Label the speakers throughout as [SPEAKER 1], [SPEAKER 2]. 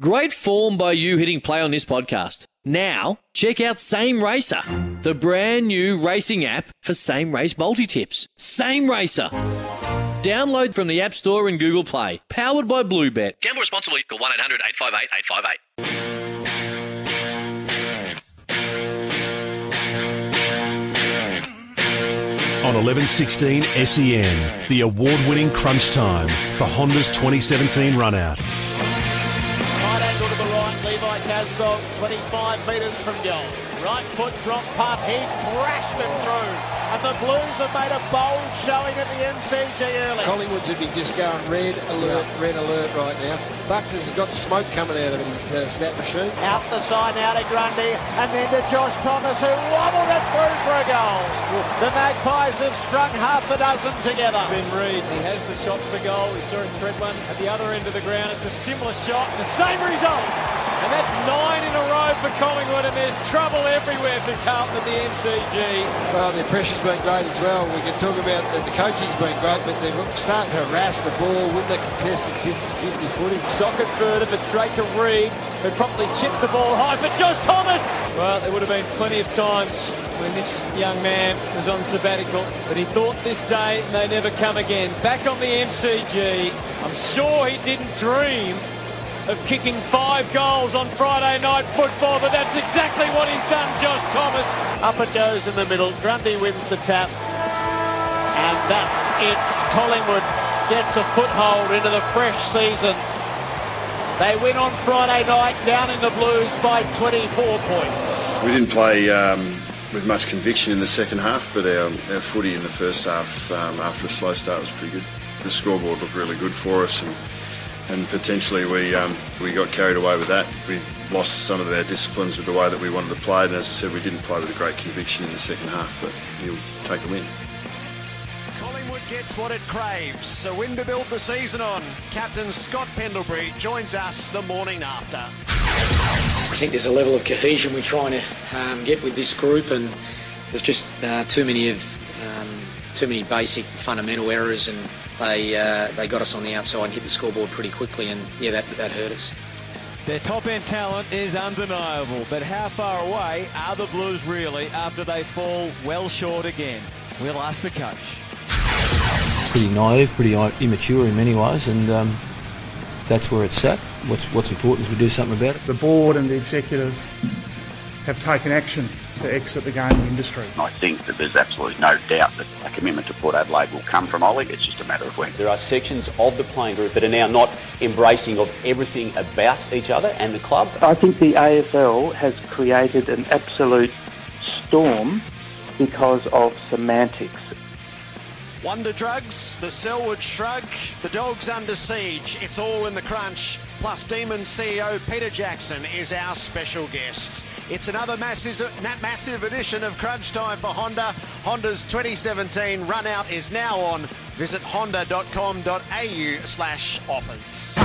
[SPEAKER 1] Great form by you hitting play on this podcast. Now, check out Same Racer, the brand new racing app for same race multi tips. Same Racer. Download from the App Store and Google Play. Powered by Bluebet. Gamble responsibly. Call 1 800 858 858.
[SPEAKER 2] on 1116 SEN, the award winning crunch time for Honda's 2017 run out.
[SPEAKER 3] Casbolt, 25 metres from goal. Right foot drop punt, he thrashed it through. And the Blues have made a bold showing at the MCG early.
[SPEAKER 4] Collingwood's would be just going red alert, red alert right now. Bucks has got smoke coming out of his uh, stat machine.
[SPEAKER 3] Out the side now to Grundy, and then to Josh Thomas, who wobbled it through for a goal. The Magpies have strung half a dozen together.
[SPEAKER 5] Ben Reid, he has the shots for goal. We saw him thread one at the other end of the ground. It's a similar shot, the same result. And that's nine in a row for Collingwood, and there's trouble everywhere for Carlton at the MCG.
[SPEAKER 4] Well, their pressure's been great as well. We can talk about that the coaching's been great, but they're starting to harass the ball, with the contested 50-50 footing.
[SPEAKER 5] Socket further, but straight to Reid, who promptly chips the ball high for Josh Thomas. Well, there would have been plenty of times when this young man was on sabbatical, but he thought this day may never come again. Back on the MCG, I'm sure he didn't dream of kicking five goals on Friday night football, but that's exactly what he's done, Josh Thomas.
[SPEAKER 3] Up it goes in the middle. Grundy wins the tap. And that's it. Collingwood gets a foothold into the fresh season. They win on Friday night down in the Blues by 24 points.
[SPEAKER 6] We didn't play um, with much conviction in the second half, but our, our footy in the first half, um, after a slow start, was pretty good. The scoreboard looked really good for us, and, and potentially we um, we got carried away with that. We lost some of our disciplines with the way that we wanted to play, and as I said, we didn't play with a great conviction in the second half, but you'll take a win.
[SPEAKER 7] Collingwood gets what it craves. A win to build the season on. Captain Scott Pendlebury joins us the morning after.
[SPEAKER 8] I think there's a level of cohesion we're trying to um, get with this group, and there's just uh, too many of um, too many basic fundamental errors, and they uh, they got us on the outside and hit the scoreboard pretty quickly, and yeah, that that hurt us.
[SPEAKER 5] Their top end talent is undeniable, but how far away are the Blues really after they fall well short again? We'll ask the coach.
[SPEAKER 9] Pretty naive, pretty immature in many ways, and um, that's where it's at. What's what's important is we do something about it.
[SPEAKER 10] The board and the executive have taken action to exit the gaming industry.
[SPEAKER 11] I think that there's absolutely no doubt that a commitment to Port Adelaide will come from Ollie. It's just a matter of when.
[SPEAKER 12] There are sections of the playing group that are now not embracing of everything about each other and the club.
[SPEAKER 13] I think the AFL has created an absolute storm because of semantics.
[SPEAKER 7] Wonder Drugs, the Selwood Shrug, the Dogs Under Siege. It's all in the crunch. Plus, Demon CEO Peter Jackson is our special guest. It's another massive, massive edition of Crunch Time for Honda. Honda's 2017 run out is now on. Visit honda.com.au slash offers.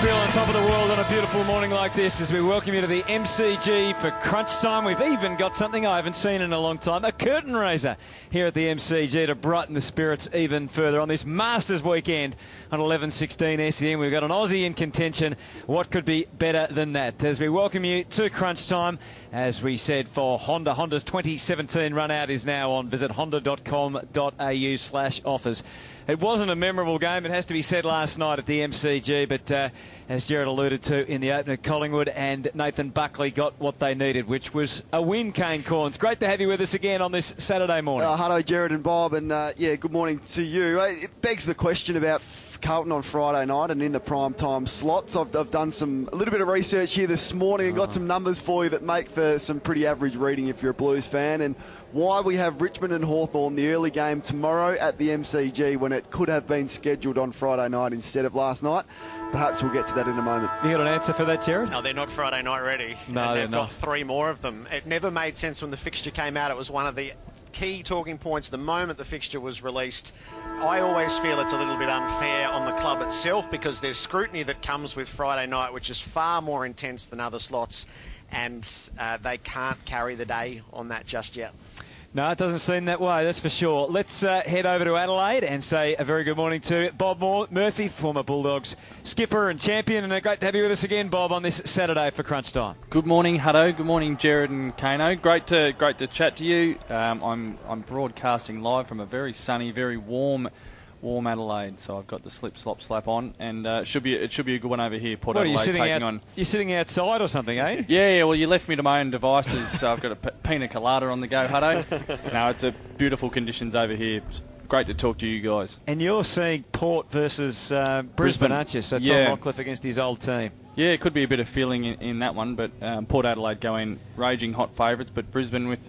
[SPEAKER 5] Feel on top of the world on a beautiful morning like this as we welcome you to the MCG for crunch time? We've even got something I haven't seen in a long time, a curtain raiser here at the MCG to brighten the spirits even further on this Masters weekend on 11.16 SEN. We've got an Aussie in contention. What could be better than that? As we welcome you to crunch time, as we said for Honda. Honda's 2017 run out is now on. Visit honda.com.au slash offers. It wasn't a memorable game, it has to be said last night at the MCG, but uh, as Jared alluded to in the opener, Collingwood and Nathan Buckley got what they needed, which was a win, Kane Cornes. Great to have you with us again on this Saturday morning.
[SPEAKER 14] Uh, hello, Jared and Bob, and uh, yeah, good morning to you. Uh, It begs the question about
[SPEAKER 15] Carlton on Friday night and in the prime time slots. I've, I've done some a little bit of research here this morning and got ah. some numbers for you that make for some pretty average reading if you're a Blues fan. And why we have Richmond and Hawthorn the early game tomorrow at the MCG when it could have been scheduled on Friday night instead of last night. Perhaps we'll get to that in a moment.
[SPEAKER 5] You got an answer for that, Jared?
[SPEAKER 7] No, they're not Friday night ready.
[SPEAKER 5] No,
[SPEAKER 7] and
[SPEAKER 5] they're
[SPEAKER 7] they've
[SPEAKER 5] not.
[SPEAKER 7] got three more of them. It never made sense when the fixture came out. It was one of the key talking points the moment the fixture was released. I always feel it's a little bit unfair on the club itself because there's scrutiny that comes with Friday night, which is far more intense than other slots, and uh, they can't carry the day on that just yet.
[SPEAKER 5] No, it doesn't seem that way, that's for sure. Let's uh, head over to Adelaide and say a very good morning to Bob Moore, Murphy, former Bulldogs skipper and champion. And uh, great to have you with us again, Bob, on this Saturday for Crunch Time.
[SPEAKER 14] Good morning, Hutto. Good morning, Jared and Kano. Great to great to chat to you. Um, I'm I'm broadcasting live from a very sunny, very warm, warm Adelaide. So I've got the slip slop slap on, and uh, it should be it should be a good one over here. Port
[SPEAKER 5] What,
[SPEAKER 14] Adelaide taking
[SPEAKER 5] out,
[SPEAKER 14] on.
[SPEAKER 5] You're sitting outside or something, eh?
[SPEAKER 14] Yeah, yeah. Well, you left me to my own devices, so I've got a p- pina colada on the go, Hutto. no, it's a beautiful conditions over here. Great to talk to you guys.
[SPEAKER 5] And you're seeing Port versus uh, Brisbane,
[SPEAKER 14] Brisbane.
[SPEAKER 5] aren't you? So Tom
[SPEAKER 14] Yeah.
[SPEAKER 5] Rockliff against his old team.
[SPEAKER 14] Yeah, it could be a bit of feeling in, in that one, but um, Port Adelaide go in raging hot favourites, but Brisbane with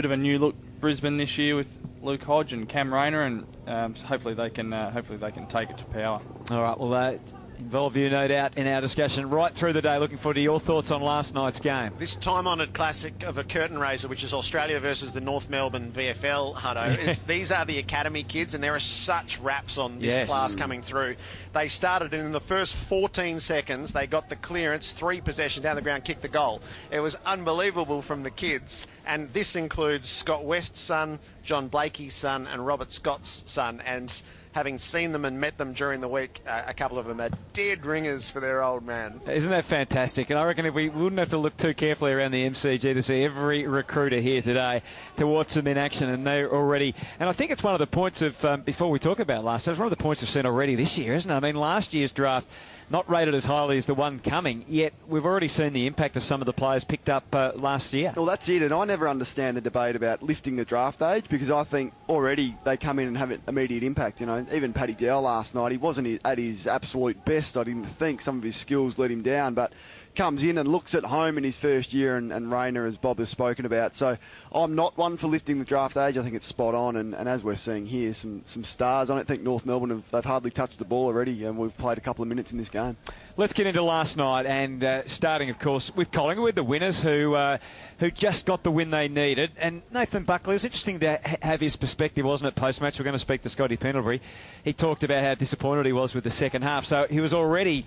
[SPEAKER 14] bit of a new look. Brisbane this year with Luke Hodge and Cam Rayner, and um, hopefully they can uh, hopefully they can take it to power.
[SPEAKER 5] All right, well, uh, involve you, no doubt, in our discussion right through the day. Looking forward to your thoughts on last night's game.
[SPEAKER 7] This time-honoured classic of a curtain raiser, which is Australia versus the North Melbourne VFL, Hutto, is these are the academy kids, and there are such raps on this
[SPEAKER 5] Yes.
[SPEAKER 7] class coming through. They started in the first 14 seconds. They got the clearance, three possession down the ground, kicked the goal. It was unbelievable from the kids, and this includes Scott West's son, John Blakey's son, and Robert Scott's son, and. Having seen them and met them during the week, uh, a couple of them are dead ringers for their old man.
[SPEAKER 5] Isn't that fantastic? And I reckon if we wouldn't have to look too carefully around the MCG to see every recruiter here today to watch them in action, and they're already. And I think it's one of the points of um, before we talk about last, it's one of the points we've seen already this year, isn't it? I mean, last year's draft. Not rated as highly as the one coming, yet we've already seen the impact of some of the players picked up uh, last year.
[SPEAKER 15] Well, that's it, and I never understand the debate about lifting the draft age because I think already they come in and have an immediate impact. You know, even Paddy Dow last night, he wasn't at his absolute best. I didn't think some of his skills let him down, but comes in and looks at home in his first year, and, and Rayner, as Bob has spoken about. So I'm not one for lifting the draft age. I think it's spot on, and, and as we're seeing here, some some stars. I don't think North Melbourne have they've hardly touched the ball already, and we've played a couple of minutes in this game.
[SPEAKER 5] Let's get into last night, and uh, starting, of course, with Collingwood, the winners who uh, who just got the win they needed. And Nathan Buckley, it was interesting to ha- have his perspective, wasn't it, post match? We're going to speak to Scotty Pendlebury. He talked about how disappointed he was with the second half. So he was already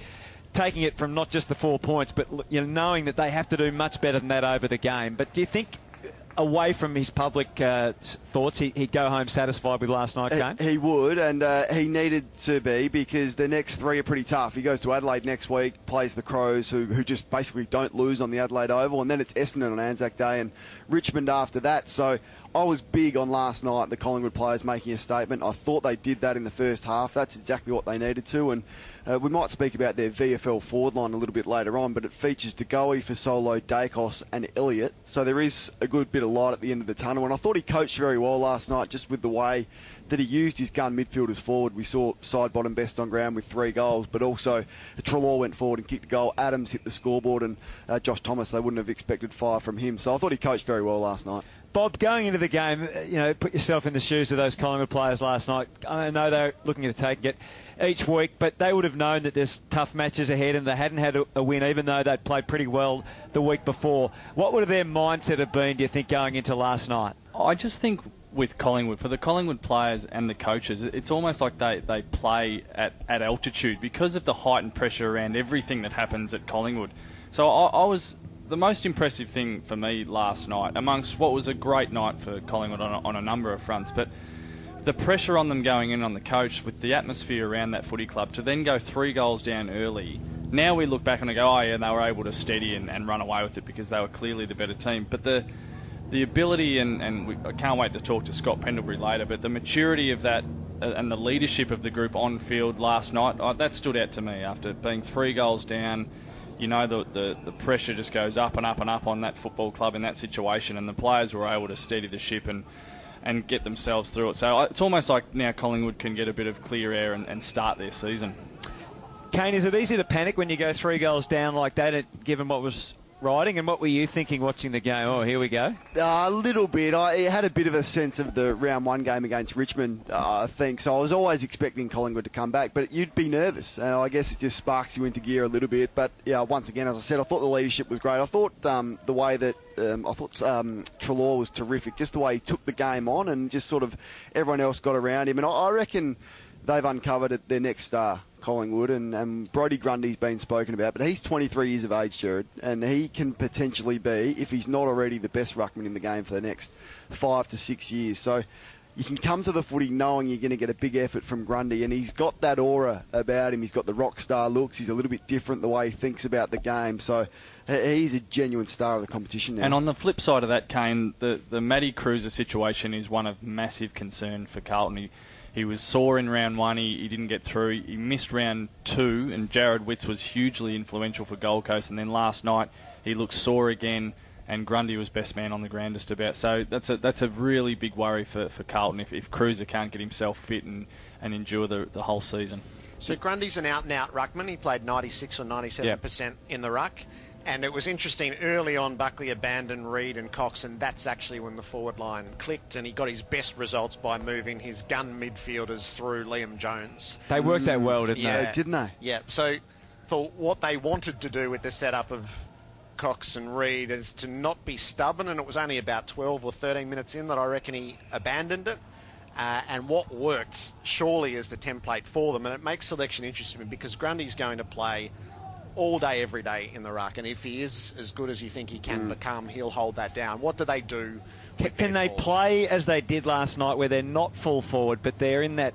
[SPEAKER 5] taking it from not just the four points, but you know, knowing that they have to do much better than that over the game. But do you think? Away from his public uh, thoughts, he, he'd go home satisfied with last night's game.
[SPEAKER 15] He, he would, and uh, he needed to be because the next three are pretty tough. He goes to Adelaide next week, plays the Crows, who, who just basically don't lose on the Adelaide Oval, and then it's Essendon on Anzac Day and Richmond after that. So I was big on last night, the Collingwood players making a statement. I thought they did that in the first half. That's exactly what they needed to, and uh, we might speak about their VFL forward line a little bit later on, but it features DeGoey for Solo, Daicos, and Elliott. So there is a good bit of light at the end of the tunnel, and I thought he coached very well last night, just with the way that he used his gun midfielders forward. We saw Sidebottom best on ground with three goals, but also Treloar went forward and kicked a goal. Adams hit the scoreboard, and uh, Josh Thomas, they wouldn't have expected fire from him. So I thought he coached very well last night.
[SPEAKER 5] Bob, going into the game, uh, you know, put yourself in the shoes of those Collingwood players last night. I know they're looking at taking it each week, but they would have known that there's tough matches ahead and they hadn't had a, win, even though they'd played pretty well the week before. What would their mindset have been, do you think, going into last night?
[SPEAKER 14] I just think with Collingwood, for the Collingwood players and the coaches, it's almost like they, they play at, at altitude because of the heightened pressure around everything that happens at Collingwood. So I, I was the most impressive thing for me last night, amongst what was a great night for Collingwood on a, on a number of fronts, but the pressure on them going in on the coach with the atmosphere around that footy club to then go three goals down early. Now we look back and go, oh yeah, they were able to steady and, and run away with it because they were clearly the better team. But the the ability and, and we, I can't wait to talk to Scott Pendlebury later, but the maturity of that uh, and the leadership of the group on field last night, uh, that stood out to me after being three goals down. You know, the, the, the pressure just goes up and up and up on that football club in that situation, and the players were able to steady the ship and and get themselves through it. So it's almost like now Collingwood can get a bit of clear air and, and start their season.
[SPEAKER 5] Kane, is it easy to panic when you go three goals down like that, given what was riding? And what were you thinking watching the game? Oh, here we go.
[SPEAKER 15] Uh, a little bit. I had a bit of a sense of the round one game against Richmond, uh, I think. So I was always expecting Collingwood to come back, but you'd be nervous, and I guess it just sparks you into gear a little bit. But yeah, once again, as I said, I thought the leadership was great. I thought um, the way that um, I thought um, Treloar was terrific, just the way he took the game on, and just sort of everyone else got around him. And I, I reckon they've uncovered their next star. Collingwood, and, and Brodie Grundy's been spoken about, but he's 23 years of age, Jared, and he can potentially be, if he's not already, the best ruckman in the game for the next five to six years. So you can come to the footy knowing you're going to get a big effort from Grundy, and he's got that aura about him. He's got the rock star looks. He's a little bit different the way he thinks about the game. So he's a genuine star of the competition now.
[SPEAKER 14] And on the flip side of that, Kane, the the Matty Kreuzer situation is one of massive concern for Carlton. He, he was sore in round one. He, he didn't get through. He missed round two, and Jarrod Witts was hugely influential for Gold Coast. And then last night he looked sore again, and Grundy was best man on the ground just about. So that's a that's a really big worry for, for Carlton if, if Kreuzer can't get himself fit and, and endure the, the whole season.
[SPEAKER 7] So Grundy's an out and out ruckman. He played 96 or 97% yep. in the ruck. And it was interesting early on. Buckley abandoned Reid and Cox, and that's actually when the forward line clicked, and he got his best results by moving his gun midfielders through Liam Jones.
[SPEAKER 5] They worked that well, didn't
[SPEAKER 7] yeah,
[SPEAKER 5] they?
[SPEAKER 15] Didn't they?
[SPEAKER 7] Yeah. So for what they wanted to do with the setup of Cox and Reid is to not be stubborn, and it was only about 12 or 13 minutes in that I reckon he abandoned it. Uh, and what worked surely is the template for them, and it makes selection interesting because Grundy's going to play all day, every day in the ruck. And if he is as good as you think he can mm. become, he'll hold that down. What do they do?
[SPEAKER 5] Can, can they play as they did last night, where they're not full forward, but they're in that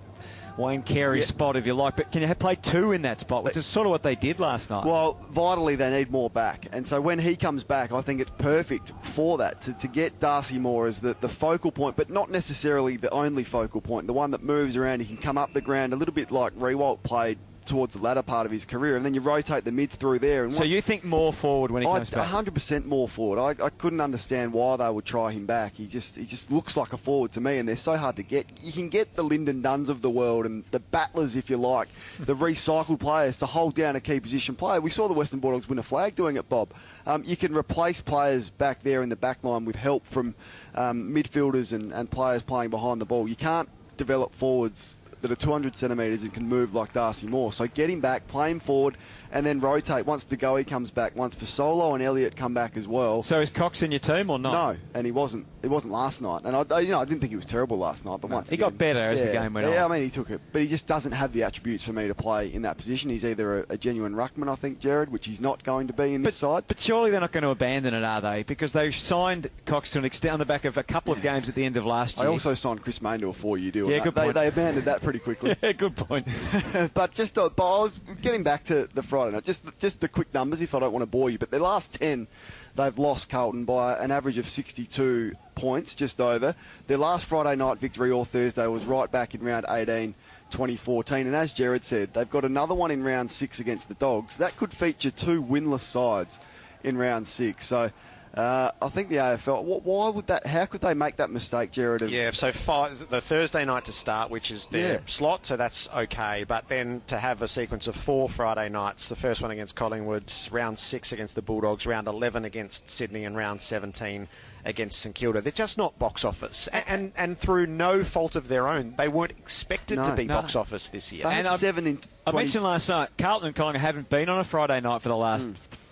[SPEAKER 5] Wayne Carey yeah. spot, if you like. But can you play two in that spot, which is sort of what they did last night?
[SPEAKER 15] Well, vitally, they need more back. And so when he comes back, I think it's perfect for that, to, to get Darcy Moore as the, the focal point, but not necessarily the only focal point, the one that moves around. He can come up the ground a little bit like Riewoldt played towards the latter part of his career, and then you rotate the mids through there. And
[SPEAKER 5] so you think more forward when he comes back?
[SPEAKER 15] 100% more forward. I, I couldn't understand why they would try him back. He just he just looks like a forward to me, and they're so hard to get. You can get the Lynden Dunns of the world and the battlers, if you like, the recycled players to hold down a key position player. We saw the Western Bulldogs win a flag doing it, Bob. Um, you can replace players back there in the back line with help from um, midfielders and, and players playing behind the ball. You can't develop forwards that are 200 centimetres and can move like Darcy Moore. So get him back, play him forward, and then rotate once DeGoey comes back, once Fasolo and Elliott come back as well.
[SPEAKER 5] So is Cox in your team or not?
[SPEAKER 15] No, and he wasn't. It wasn't last night, and I, you know, I didn't think he was terrible last night. But no, once
[SPEAKER 5] he
[SPEAKER 15] again,
[SPEAKER 5] got better as
[SPEAKER 15] yeah,
[SPEAKER 5] the game went
[SPEAKER 15] yeah,
[SPEAKER 5] on.
[SPEAKER 15] Yeah, I mean, he took it, but he just doesn't have the attributes for me to play in that position. He's either a, a genuine ruckman, I think, Jared, which he's not going to be in
[SPEAKER 5] but,
[SPEAKER 15] this side.
[SPEAKER 5] But surely they're not going to abandon it, are they? Because they signed Cox to an extent on the back of a couple of games at the end of last year.
[SPEAKER 15] I also signed Chris Mayne to a four-year deal.
[SPEAKER 5] Yeah, good
[SPEAKER 15] they,
[SPEAKER 5] point.
[SPEAKER 15] they abandoned that pretty quickly.
[SPEAKER 5] yeah, good point.
[SPEAKER 15] but just, uh, but I was getting back to the Friday night. Just, just the quick numbers, if I don't want to bore you. But their last ten, they've lost Carlton by an average of 62 points, just over. Their last Friday night victory or Thursday was right back in round 18. 2014, and as Jared said, they've got another one in round six against the Dogs. That could feature two winless sides in round six. So uh, I think the AFL. Why would that? How could they make that mistake, Jared? Of,
[SPEAKER 7] yeah. So five, the Thursday night to start, which is their
[SPEAKER 15] Yeah.
[SPEAKER 7] slot, so that's okay. But then to have a sequence of four Friday nights, the first one against Collingwood, round six against the Bulldogs, round 11 against Sydney, and round 17 against St Kilda. They're just not box office, and and, and through no fault of their own, they weren't expected
[SPEAKER 15] No.
[SPEAKER 7] to be
[SPEAKER 5] No.
[SPEAKER 7] box office this year.
[SPEAKER 15] They had
[SPEAKER 5] And I-
[SPEAKER 15] seven in. 20,
[SPEAKER 5] I mentioned last night, Carlton and Collingwood haven't been on a Friday night for the last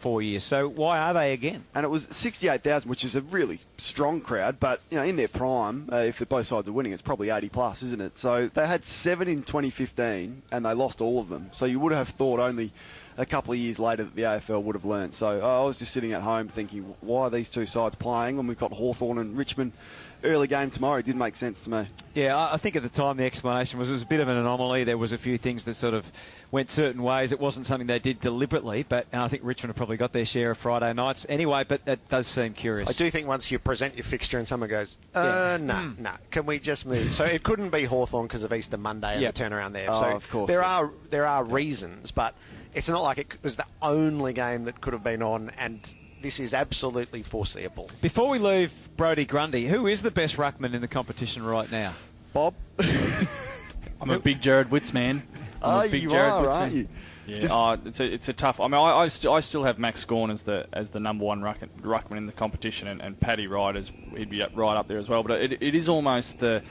[SPEAKER 5] four years. So why are they again?
[SPEAKER 15] and it was 68,000, which is a really strong crowd. But you know, in their prime, uh, if both sides are winning, it's probably 80 plus, isn't it? So they had seven in 2015, and they lost all of them. So you would have thought only a couple of years later that the AFL would have learned. So uh, I was just sitting at home thinking, why are these two sides playing when we've got Hawthorn and Richmond early game tomorrow? Didn't make sense to me.
[SPEAKER 5] Yeah, I I think at the time the explanation was it was a bit of an anomaly. There was a few things that sort of went certain ways. It wasn't something they did deliberately, but and I think Richmond have probably got their share of Friday nights anyway. But that does seem curious.
[SPEAKER 7] I do think once you present your fixture and someone goes, uh, no, no, can we just move? So it couldn't be Hawthorn because of Easter Monday and
[SPEAKER 5] Yeah.
[SPEAKER 7] the turnaround there.
[SPEAKER 15] Oh,
[SPEAKER 7] so
[SPEAKER 15] of course,
[SPEAKER 7] there
[SPEAKER 15] yeah.
[SPEAKER 7] are there are reasons, but it's not like it was the only game that could have been on and this is absolutely foreseeable.
[SPEAKER 5] Before we leave Brodie Grundy, who is the best ruckman in the competition right now?
[SPEAKER 15] Bob.
[SPEAKER 14] I'm a big Jarrod Witts man. I'm
[SPEAKER 15] Oh,
[SPEAKER 14] a ah, big
[SPEAKER 15] you
[SPEAKER 14] Jared
[SPEAKER 15] are,
[SPEAKER 14] Witts
[SPEAKER 15] aren't
[SPEAKER 14] fan.
[SPEAKER 15] you?
[SPEAKER 14] Yeah,
[SPEAKER 15] Just-
[SPEAKER 14] oh, it's a it's a tough. I mean, I I, st- I still have Max Gawn as the as the number one ruck, ruckman in the competition, and, and Paddy Ryder is he'd be up, right up there as well. But it, it is almost the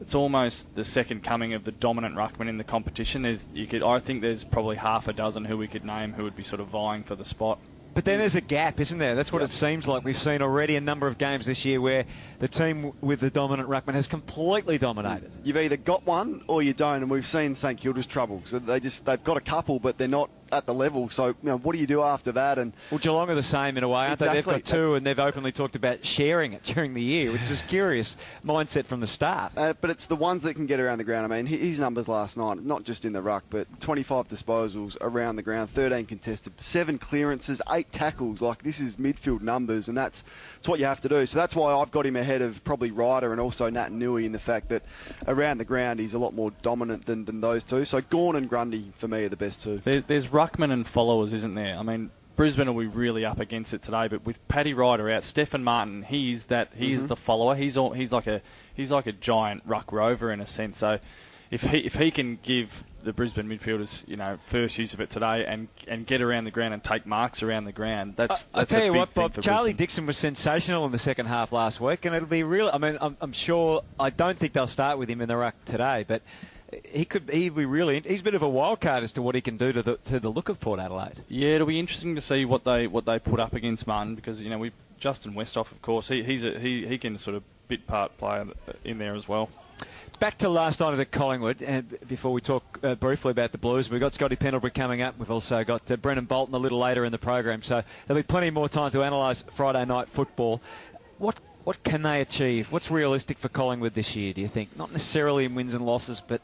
[SPEAKER 14] it's almost the second coming of the dominant ruckman in the competition. There's you could I think there's probably half a dozen who we could name who would be sort of vying for the spot.
[SPEAKER 5] But then there's a gap, isn't there? That's what it seems like. We've seen already a number of games this year where the team with the dominant ruckman has completely dominated.
[SPEAKER 15] You've either got one or you don't, and we've seen St Kilda's trouble. So they just they've got a couple, but they're not at the level. So you know, what do you do after that? And
[SPEAKER 5] Well, Geelong are the same in a way, aren't they? They've got two, and they've openly talked about sharing it during the year, which is curious mindset from the start.
[SPEAKER 15] Uh, but it's the ones that can get around the ground. I mean, hi- his numbers last night, not just in the ruck, but 25 disposals around the ground, 13 contested, seven clearances, eight tackles. Like this is midfield numbers, and that's that's what you have to do. So that's why I've got him ahead of probably Ryder and also Naitanui in the fact that around the ground he's a lot more dominant than, than those two. So Gawn and Grundy for me are the best two.
[SPEAKER 14] There, there's ruckman and followers, isn't there? I mean, Brisbane will be really up against it today, but with Paddy Ryder out, Stefan Martin, he's that he is
[SPEAKER 15] Mhm.
[SPEAKER 14] the follower. He's all, he's like a he's like a giant ruck rover in a sense. So if he if he can give the Brisbane midfielders, you know, first use of it today and and get around the ground and take marks around the ground, that's that's
[SPEAKER 5] tell
[SPEAKER 14] a
[SPEAKER 5] you what, Bob. Charlie
[SPEAKER 14] Brisbane.
[SPEAKER 5] Dixon was sensational in the second half last week, and it'll be real. I mean, I'm, I'm sure. I don't think they'll start with him in the ruck today, but he could. He'd be really. He's a bit of a wild card as to what he can do to the to the look of Port Adelaide.
[SPEAKER 14] Yeah, it'll be interesting to see what they what they put up against Martin because you know we Justin Westhoff, of course, he he's a, he he can sort of bit part player in there as well.
[SPEAKER 5] Back to last night at Collingwood, and before we talk uh, briefly about the Blues, we've got Scotty Pendlebury coming up. We've also got uh, Brendon Bolton a little later in the program, so there'll be plenty more time to analyse Friday night football. What what can they achieve? What's realistic for Collingwood this year? Do you think? Not necessarily in wins and losses, but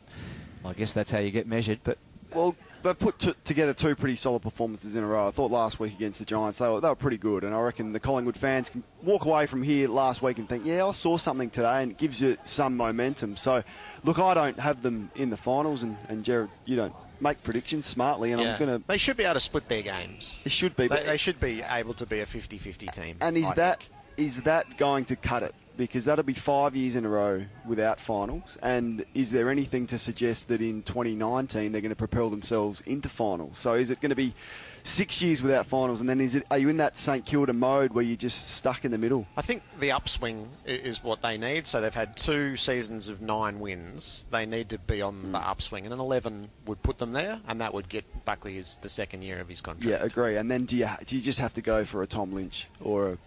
[SPEAKER 5] well, I guess that's how you get measured. But
[SPEAKER 15] Well, they've put t- together two pretty solid performances in a row. I thought last week against the Giants they were, they were pretty good, and I reckon the Collingwood fans can walk away from here last week and think, yeah, I saw something today, and it gives you some momentum. So, look, I don't have them in the finals, and, and Jared, you don't make predictions smartly, and
[SPEAKER 7] Yeah.
[SPEAKER 15] I'm going to.
[SPEAKER 7] They should be able to split their games.
[SPEAKER 15] It should be,
[SPEAKER 7] They,
[SPEAKER 15] but
[SPEAKER 7] they should be able to be a 50-50 team.
[SPEAKER 15] And is
[SPEAKER 7] I
[SPEAKER 15] that is that going to cut it? Because that'll be five years in a row without finals. And is there anything to suggest that in 2019 they're going to propel themselves into finals? So is it going to be six years without finals, and then is it are you in that St Kilda mode where you're just stuck in the middle?
[SPEAKER 7] I think the upswing is what they need. So they've had two seasons of nine wins. They need to be on
[SPEAKER 15] Hmm.
[SPEAKER 7] the upswing, and an 11 would put them there, and that would get Buckley as the second year of his contract.
[SPEAKER 15] Yeah, agree. And then do you do you just have to go for a Tom Lynch or a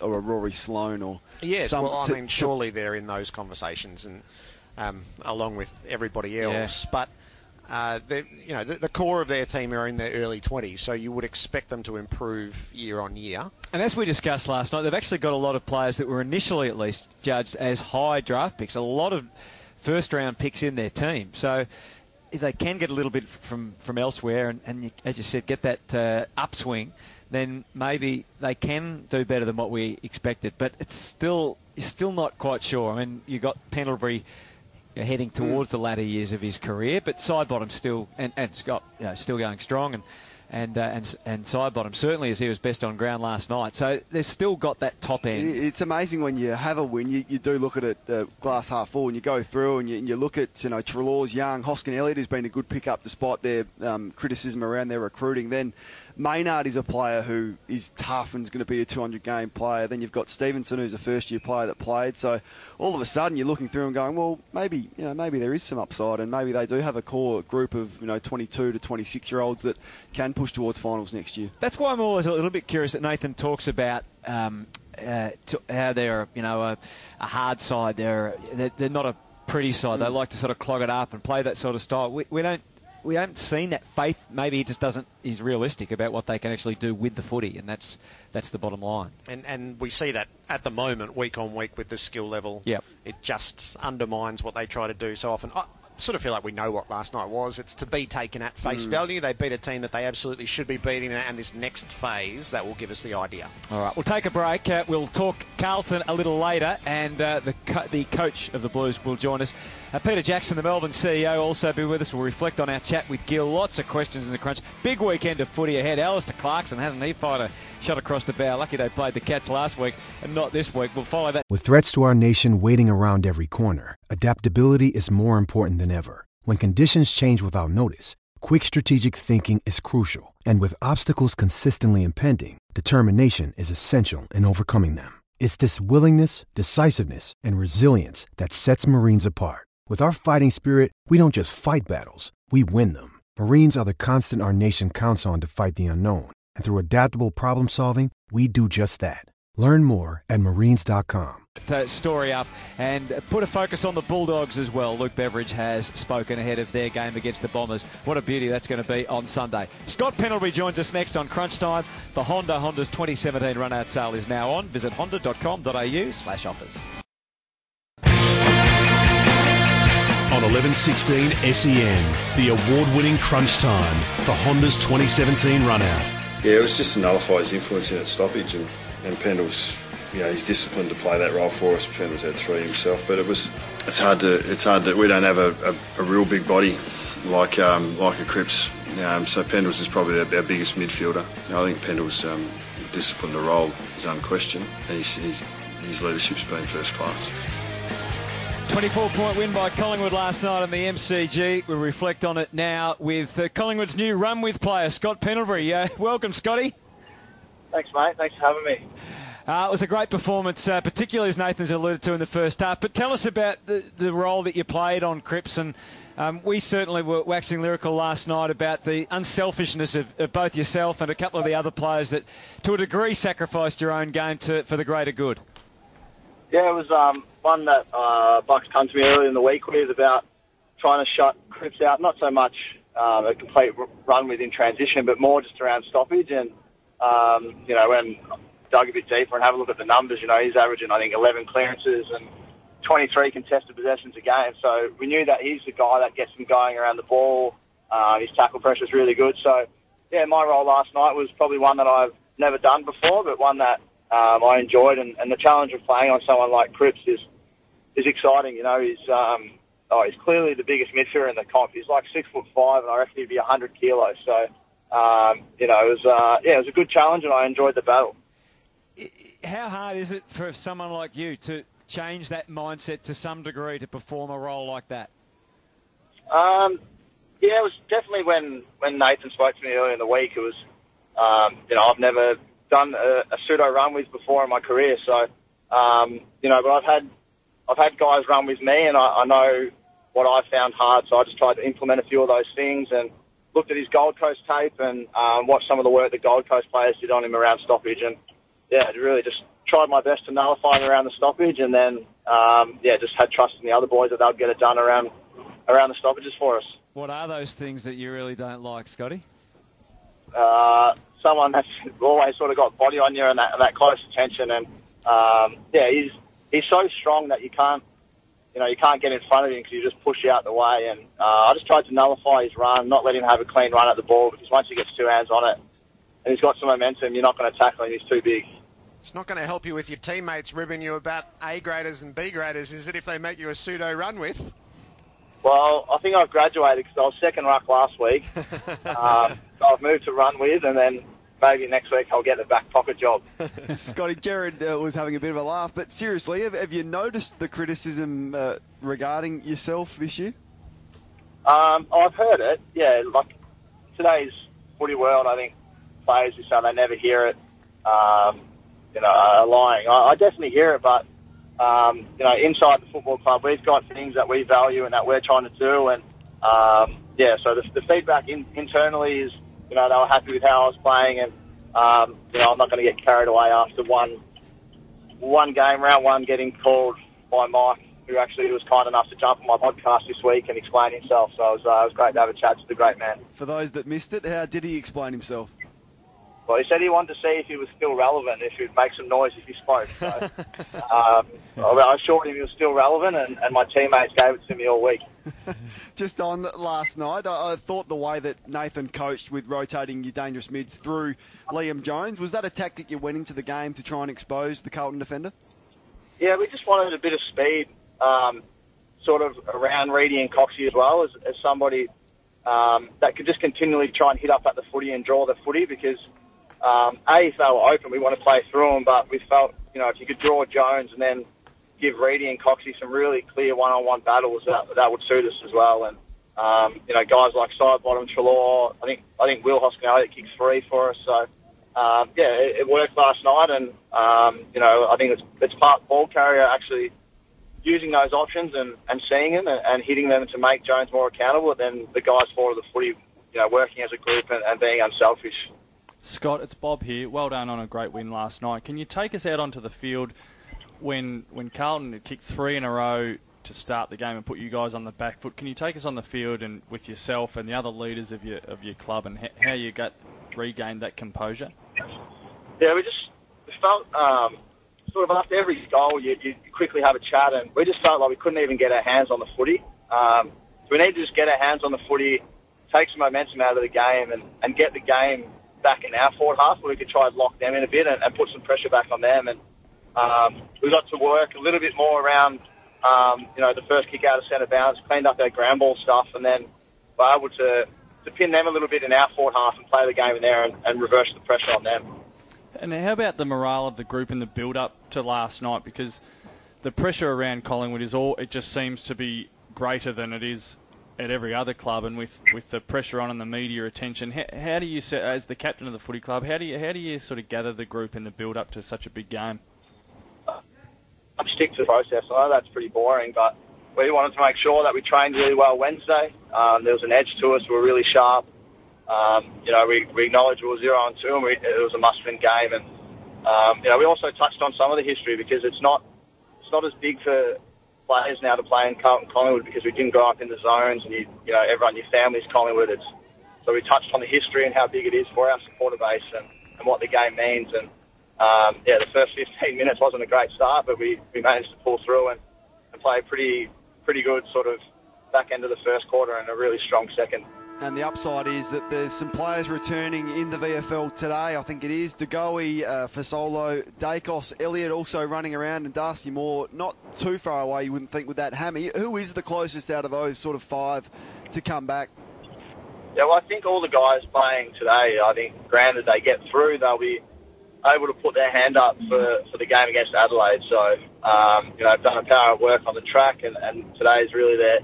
[SPEAKER 15] or a Rory Sloane or
[SPEAKER 7] Yes,
[SPEAKER 15] some,
[SPEAKER 7] well, I
[SPEAKER 15] to-
[SPEAKER 7] mean, surely they're in those conversations, and um, along with everybody else. But uh, they're- you know, the, the core of their team are in their early 20s, so you would expect them to improve year on year.
[SPEAKER 5] And as we discussed last night, they've actually got a lot of players that were initially, at least, judged as high draft picks. A lot of first round picks in their team. So they can get a little bit from, from elsewhere and, and you, as you said, get that uh, upswing, then maybe they can do better than what we expected. But it's still, you're still not quite sure. I mean, you got Pendlebury heading towards the latter years of his career, but Sidebottom still and, and Scott you know, still going strong and and uh, and and Sidebottom certainly as he was best on ground last night. So they've still got that top end.
[SPEAKER 15] It's amazing when you have a win, you, you do look at it uh, glass half full, and you go through and you, and you look at you know Treloars, Young, Hoskin-Elliott has been a good pickup despite their um, criticism around their recruiting. Then Maynard is a player who is tough and is going to be a 200 game player. Then you've got Stephenson, who's a first year player that played. So all of a sudden you're looking through and going, well, maybe you know maybe there is some upside, and maybe they do have a core group of you know 22 to 26 year olds that can push towards finals next year.
[SPEAKER 5] That's why I'm always a little bit curious that Nathan talks about um, uh, how they're you know a, a hard side. They're, they're they're not a pretty side. They like to sort of clog it up and play that sort of style. We, we don't. We haven't seen that faith. Maybe he just doesn't. He's realistic about what they can actually do with the footy, and that's that's the bottom line.
[SPEAKER 7] And, and we see that at the moment, week on week, with the skill level.
[SPEAKER 5] Yep.
[SPEAKER 7] It just undermines what they try to do so often. I, sort of feel like we know what last night was. It's to be taken at face
[SPEAKER 5] Mm.
[SPEAKER 7] value. They beat a team that they absolutely should be beating, and this next phase that will give us the idea.
[SPEAKER 5] All right, we'll take a break. Uh, we'll talk Carlton a little later, and uh, the co- the coach of the Blues will join us. Uh, Peter Jackson, the Melbourne CEO, also be with us. We'll reflect on our chat with Gil. Lots of questions in the crunch. Big weekend of footy ahead. Alastair Clarkson hasn't he fired a shot across the bow? Lucky they played the Cats last week and not this week. We'll follow that.
[SPEAKER 16] With threats to our nation waiting around every corner, adaptability is more important than ever. When conditions change without notice, quick strategic thinking is crucial. And with obstacles consistently impending, determination is essential in overcoming them. It's this willingness, decisiveness, and resilience that sets Marines apart. With our fighting spirit, we don't just fight battles, we win them. Marines are the constant our nation counts on to fight the unknown. And through adaptable problem solving, we do just that. Learn more at marines.com.
[SPEAKER 5] story up and put a focus on the Bulldogs as well. Luke Beveridge has spoken ahead of their game against the Bombers. What a beauty that's going to be on Sunday. Scott Pendlebury joins us next on Crunch Time. The Honda Honda's 2017 run out sale is now on. Visit honda.com.au slash offers.
[SPEAKER 2] On 1116 SEN, the award winning crunch time for Honda's 2017 run out.
[SPEAKER 6] Yeah, it was just to nullify his influence in that stoppage, and, and Pendle's, you know, he's disciplined to play that role for us. Pendle's had three himself, but it was, it's hard to, it's hard to, we don't have a, a, a real big body like um, like a Cripps, um, so Pendle's is probably our, our biggest midfielder. You know, I think Pendle's um, role is unquestioned, and he's, his leadership's been first class.
[SPEAKER 5] 24 point win by Collingwood last night on the MCG. We'll reflect on it now with uh, Collingwood's new run with player, Scott Pendlebury. Uh, welcome, Scotty.
[SPEAKER 17] Thanks, mate. Thanks for having me.
[SPEAKER 5] Uh, it was a great performance, uh, particularly as Nathan's alluded to in the first half. But tell us about the, the role that you played on Cripps. And um, we certainly were waxing lyrical last night about the unselfishness of, of both yourself and a couple of the other players that, to a degree, sacrificed your own game to, for the greater good.
[SPEAKER 17] Yeah, it was um, one that uh, Bucks come to me earlier in the week with about trying to shut Cripps out. Not so much um, a complete run within transition, but more just around stoppage. And um, you know, when dug a bit deeper and have a look at the numbers, you know, he's averaging I think 11 clearances and 23 contested possessions a game. So we knew that he's the guy that gets him going around the ball. Uh, his tackle pressure is really good. So yeah, my role last night was probably one that I've never done before, but one that um, I enjoyed, and, and the challenge of playing on someone like Cripps is is exciting. You know, he's um, oh, he's clearly the biggest midfielder in the comp. He's like six foot five, and I reckon he'd be hundred kilos. So, um, you know, it was uh, yeah, it was a good challenge, and I enjoyed the battle.
[SPEAKER 5] How hard is it for someone like you to change that mindset to some degree to perform a role like that?
[SPEAKER 17] Um, yeah, it was definitely when when Nathan spoke to me earlier in the week. It was, um, you know, I've never done a, a pseudo run with before in my career, so um, you know, but I've had I've had guys run with me, and I, I know what I found hard, so I just tried to implement a few of those things and looked at his Gold Coast tape and um, watched some of the work the Gold Coast players did on him around stoppage, and yeah, I really just tried my best to nullify him around the stoppage, and then um, yeah, just had trust in the other boys that they'd get it done around around the stoppages for us.
[SPEAKER 5] What are those things that you really don't like, Scotty?
[SPEAKER 17] uh, someone that's always sort of got body on you and that, that close attention. And um, yeah, he's he's so strong that you can't, you know, you can't get in front of him because you just push out the way. And uh, I just tried to nullify his run, not let him have a clean run at the ball because once he gets two hands on it and he's got some momentum, you're not going to tackle him. He's too big.
[SPEAKER 7] It's not going to help you with your teammates ribbing you about A graders and B graders, is it, if they make you a pseudo run with?
[SPEAKER 17] Well, I think I've graduated because I was second ruck last week. um, so I've moved to run with, and then maybe next week I'll get the back pocket job.
[SPEAKER 15] Scotty, Jared uh, was having a bit of a laugh, but seriously, have, have you noticed the criticism uh, regarding yourself this year?
[SPEAKER 17] Um, I've heard it. Yeah, like today's footy world, I think players who say they never hear it, um, you know, are lying. I, I definitely hear it, but um, you know, inside the football club, we've got things that we value and that we're trying to do, and um, yeah, so the, the feedback in, internally is, you know, they were happy with how I was playing, and um, you know, I'm not going to get carried away after one one game, round one, getting called by Mike, who actually was kind enough to jump on my podcast this week and explain himself. So it was, uh, it was great to have a chat to the great man.
[SPEAKER 15] For those that missed it, how did he explain himself?
[SPEAKER 17] Well, he said he wanted to see if he was still relevant, if he'd make some noise if he spoke. So, um, I assured him he was still relevant, and, and my teammates gave it to me all week.
[SPEAKER 15] Just on last night, I, I thought the way that Nathan coached with rotating your dangerous mids through Liam Jones, was that a tactic you went into the game to try and expose the Carlton defender?
[SPEAKER 17] Yeah, we just wanted a bit of speed, um, sort of around Reedy and Coxie as well, as, as somebody um, that could just continually try and hit up at the footy and draw the footy because, um, A, if they were open, we want to play through them, but we felt, you know, if you could draw Jones and then give Reedy and Coxie some really clear one-on-one battles, that, that would suit us as well. And, um, you know, guys like Sidebottom, Treloar, I think, I think Will Hoskin-Elliott kicks three for us, so, um, yeah, it, it worked last night, and um, you know I think it's it's part ball carrier actually using those options and, and seeing them and, and hitting them to make Jones more accountable. Then the guys forward of the footy, you know, working as a group and, and being unselfish.
[SPEAKER 14] Scott, it's Bob here. Well done on a great win last night. Can you take us out onto the field when when Carlton had kicked three in a row to start the game and put you guys on the back foot? Can you take us on the field and with yourself and the other leaders of your of your club and how you got regained that composure?
[SPEAKER 17] Yeah, we just felt um, sort of after every goal, you, you quickly have a chat, and we just felt like we couldn't even get our hands on the footy. Um, so we need to just get our hands on the footy, take some momentum out of the game, and, and get the game back in our forward half where we could try and lock them in a bit and, and put some pressure back on them. And um, we got to work a little bit more around, um, you know, the first kick out of centre bounce, cleaned up our ground ball stuff, and then were able to, to pin them a little bit in our forward half and play the game in there and, and reverse the pressure on them.
[SPEAKER 14] And how about the morale of the group in the build-up to last night? Because the pressure around Collingwood is all it just seems to be greater than it is at every other club, and with, with the pressure on and the media attention, how, how do you, as the captain of the footy club, how do you how do you sort of gather the group in the build-up to such a big game?
[SPEAKER 17] I stick to the process. I know that's pretty boring, but we wanted to make sure that we trained really well Wednesday. Um, there was an edge to us. We were really sharp. Um, you know, we, we acknowledged we were zero and two, and we, it was a must-win game. And um, you know, we also touched on some of the history because it's not it's not as big for players now to play in Carlton Collingwood because we didn't grow up in the zones, and you you know everyone, your family's Collingwood. It's so we touched on the history and how big it is for our supporter base and, and what the game means. And um, yeah, the first 15 minutes wasn't a great start, but we, we managed to pull through and, and play pretty pretty good sort of back end of the first quarter and a really strong second.
[SPEAKER 15] And the upside is that there's some players returning in the VFL today. I think it is De Goey, uh, Fasolo, Daicos, Elliott also running around, and Darcy Moore not too far away, you wouldn't think, with that hammy. Who is the closest out of those sort of five to come back?
[SPEAKER 17] Yeah, well, I think all the guys playing today, I think, granted they get through, they'll be able to put their hand up for, for the game against Adelaide. So, um, you know, I've done a power of work on the track, and, and today is really their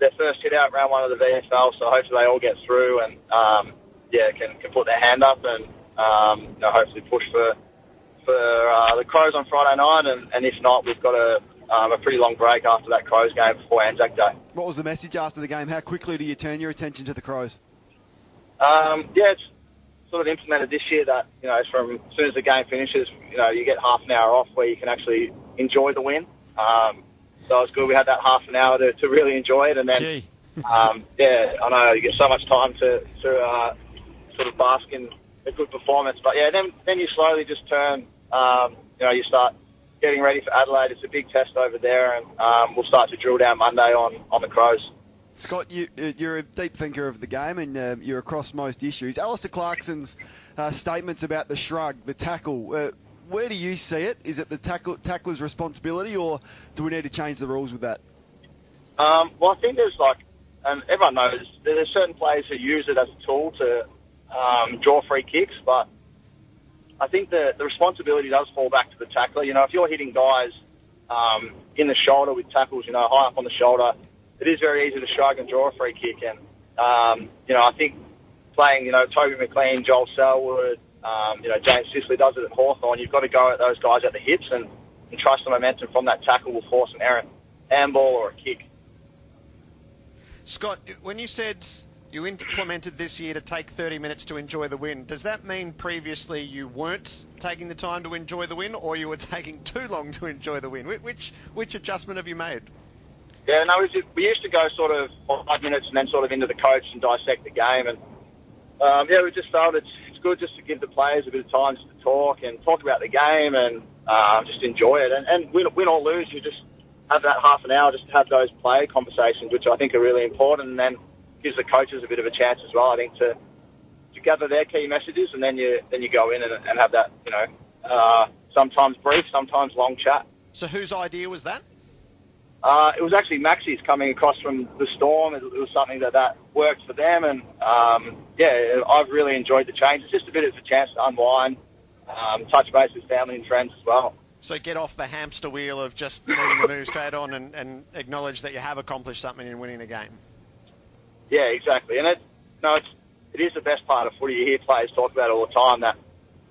[SPEAKER 17] their first hit out round one of the VFL, so hopefully they all get through and um, yeah, can, can put their hand up and um, you know, hopefully push for for uh, the Crows on Friday night, and, and if not, we've got a um, a pretty long break after that Crows game before Anzac Day.
[SPEAKER 15] What was the message after the game? How quickly do you turn your attention to the Crows?
[SPEAKER 17] Um, yeah, it's sort of implemented this year that you know from as soon as the game finishes, you know you get half an hour off where you can actually enjoy the win. Um, so it was good. We had that half an hour to, to really enjoy it, and then um, yeah, I know you get so much time to to uh, sort of bask in a good performance. But yeah, then then you slowly just turn. Um, you know, you start getting ready for Adelaide. It's a big test over there, and um, we'll start to drill down Monday on on the Crows.
[SPEAKER 15] Scott, you, you're a deep thinker of the game and uh, you're across most issues. Alastair Clarkson's uh, statements about the shrug, the tackle, uh, where do you see it? Is it the tackle, tackler's responsibility or do we need to change the rules with that?
[SPEAKER 17] Um, well, I think there's like, and everyone knows, there there's certain players who use it as a tool to um, draw free kicks, but I think the, the responsibility does fall back to the tackler. You know, if you're hitting guys um, in the shoulder with tackles, you know, high up on the shoulder, it is very easy to shrug and draw a free kick. And, um, you know, I think playing, you know, Toby McLean, Joel Selwood, um, you know, James Sicily does it at Hawthorn. You've got to go at those guys at the hips and, and trust the momentum from that tackle will force an errant handball or a kick.
[SPEAKER 7] Scott, when you said you implemented this year to take 30 minutes to enjoy the win, does that mean previously you weren't taking the time to enjoy the win or you were taking too long to enjoy the win? Which, which adjustment have you made?
[SPEAKER 17] Yeah, no, we used to go sort of five minutes and then sort of into the coach and dissect the game. And um, yeah, we just felt it's, it's good just to give the players a bit of time just to talk and talk about the game and uh, just enjoy it. And, and win, win or lose, you just have that half an hour just to have those player conversations, which I think are really important, and then gives the coaches a bit of a chance as well. I think to to gather their key messages, and then you then you go in and, and have that you know uh, sometimes brief, sometimes long chat.
[SPEAKER 7] So whose idea was that?
[SPEAKER 17] Uh, it was actually Maxi's coming across from the storm. It, it was something that that worked for them, and um, yeah, I've really enjoyed the change. It's just a bit of a chance to unwind, um, touch base with family and friends as well.
[SPEAKER 7] So get off the hamster wheel of just needing to move straight on and, and acknowledge that you have accomplished something in winning a game.
[SPEAKER 17] Yeah, exactly. And it, no, it's it is the best part of footy. You hear players talk about it all the time that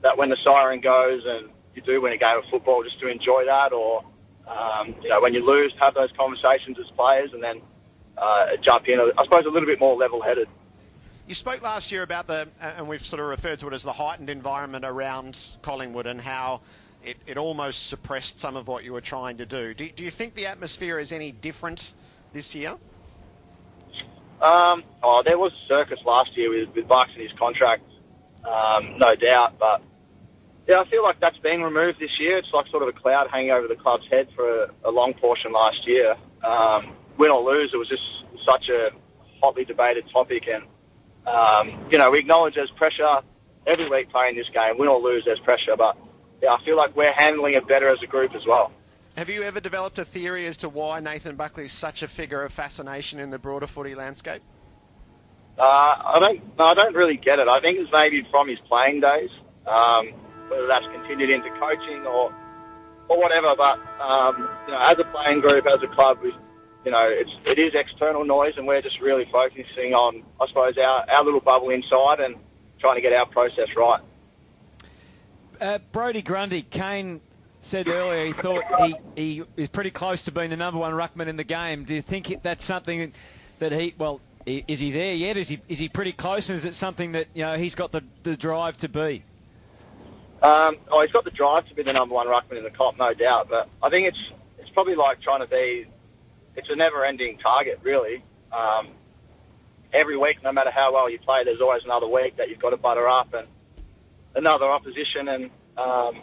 [SPEAKER 17] that when the siren goes and you do win a game of football, just to enjoy that, or um, you know when you lose, have those conversations as players, and then uh, jump in. I suppose a little bit more level-headed.
[SPEAKER 7] You spoke last year about the, and we've sort of referred to it as the heightened environment around Collingwood and how it, it almost suppressed some of what you were trying to do. do. Do you think the atmosphere is any different this year?
[SPEAKER 17] Um, oh, there was a circus last year with, with Bucks and his contract, um, no doubt. But yeah, I feel like that's being removed this year. It's like sort of a cloud hanging over the club's head for a, a long portion last year. Um, win or lose, it was just such a hotly debated topic, and um, you know we acknowledge there's pressure every week playing this game. Win or lose, there's pressure, but yeah, I feel like we're handling it better as a group as well.
[SPEAKER 7] Have you ever developed a theory as to why Nathan Buckley is such a figure of fascination in the broader footy landscape?
[SPEAKER 17] Uh, I don't. No, I don't really get it. I think it's maybe from his playing days, um, whether that's continued into coaching or or whatever. But um, you know, as a playing group, as a club, we, you know, it's it is external noise, and we're just really focusing on, I suppose, our our little bubble inside and trying to get our process right.
[SPEAKER 5] Uh, Brodie Grundy, Kane said earlier he thought he, he is pretty close to being the number one ruckman in the game. Do you think that's something that he, well, is he there yet? Is he is he pretty close? And is it something that you know he's got the, the drive to be?
[SPEAKER 17] Um, oh, he's got the drive to be the number one ruckman in the comp, no doubt. But I think it's it's probably like trying to be. It's a never-ending target, really. Um, every week, no matter how well you play, there's always another week that you've got to butter up and another opposition, and um,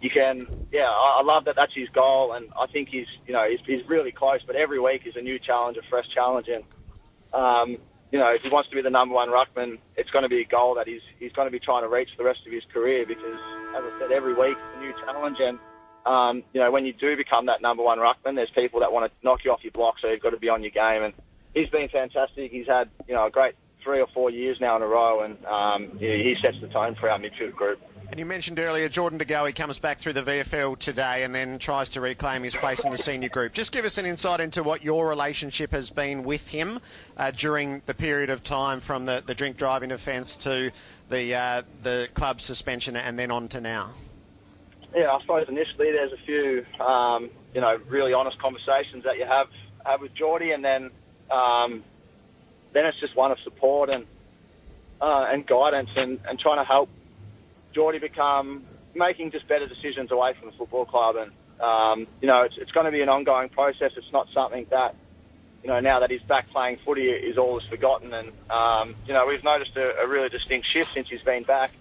[SPEAKER 17] you can, yeah, I, I love that that's his goal, and I think he's, you know, he's, he's really close. But every week is a new challenge, a fresh challenge, and um, you know, if he wants to be the number one ruckman, it's going to be a goal that he's he's going to be trying to reach the rest of his career because, as I said, every week is a new challenge, and um, you know, when you do become that number one ruckman, there's people that want to knock you off your block, so you've got to be on your game, and he's been fantastic. He's had, you know, a great three or four years now in a row, and um, he sets the tone for our midfield group.
[SPEAKER 7] And you mentioned earlier Jordan De Goey comes back through the VFL today and then tries to reclaim his place in the senior group. Just give us an insight into what your relationship has been with him uh, during the period of time from the, the drink driving offence to the uh, the club suspension and then on to now.
[SPEAKER 17] Yeah, I suppose initially there's a few, um, you know, really honest conversations that you have have with Geordie, and then um, then it's just one of support and uh, and guidance and, and trying to help Geordie become making just better decisions away from the football club. And, um, you know, it's, it's going to be an ongoing process. It's not something that, you know, now that he's back playing footy is all is forgotten. And, um, you know, we've noticed a, a really distinct shift since he's been back.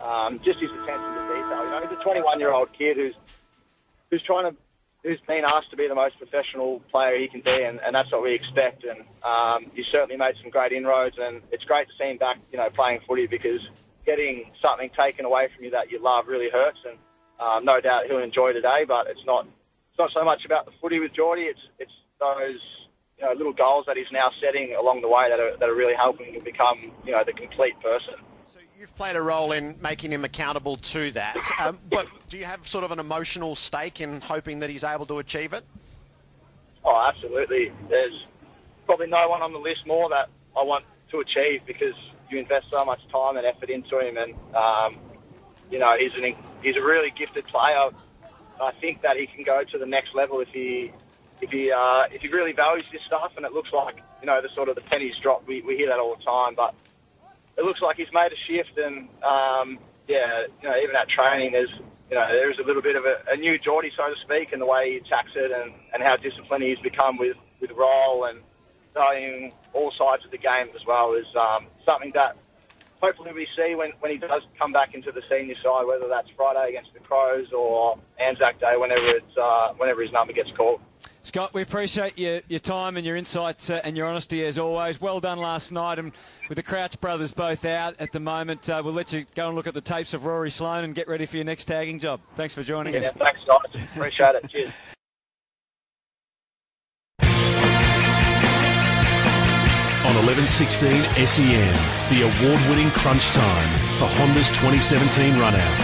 [SPEAKER 17] Um, just his attention to detail. You know, he's a 21 year old kid who's, who's trying to, who's been asked to be the most professional player he can be, and, and that's what we expect. And um, he's certainly made some great inroads, and it's great to see him back, you know, playing footy because getting something taken away from you that you love really hurts, and um, no doubt he'll enjoy today. But it's not it's not so much about the footy with Geordie. It's it's those you know, little goals that he's now setting along the way that are, that are really helping him become you know the complete person.
[SPEAKER 7] So you've played a role in making him accountable to that. Um, but do you have sort of an emotional stake in hoping that he's able to achieve it?
[SPEAKER 17] Oh, absolutely. There's probably no one on the list more that I want to achieve because you invest so much time and effort into him, and um, you know he's an he's a really gifted player. I think that he can go to the next level if he if he uh, if he really values this stuff. And it looks like you know the sort of the pennies drop. We we hear that all the time, but it looks like he's made a shift. And um, yeah, you know even at training, there's you know there's a little bit of a, a new Geordie, so to speak, in the way he attacks it and and how disciplined he's become with with role and valuing all sides of the game as well is um, something that hopefully we see when, when he does come back into the senior side, whether that's Friday against the Crows or Anzac Day, whenever it's uh, whenever his number gets called.
[SPEAKER 5] Scott, we appreciate your, your time and your insights uh, and your honesty as always. Well done last night, and with the Crouch brothers both out at the moment, uh, we'll let you go and look at the tapes of Rory Sloane and get ready for your next tagging job. Thanks for joining
[SPEAKER 17] Yeah,
[SPEAKER 5] us.
[SPEAKER 17] thanks, guys. Appreciate it. Cheers.
[SPEAKER 2] On 1116 SEN, the award-winning crunch time for Honda's 2017 run-out.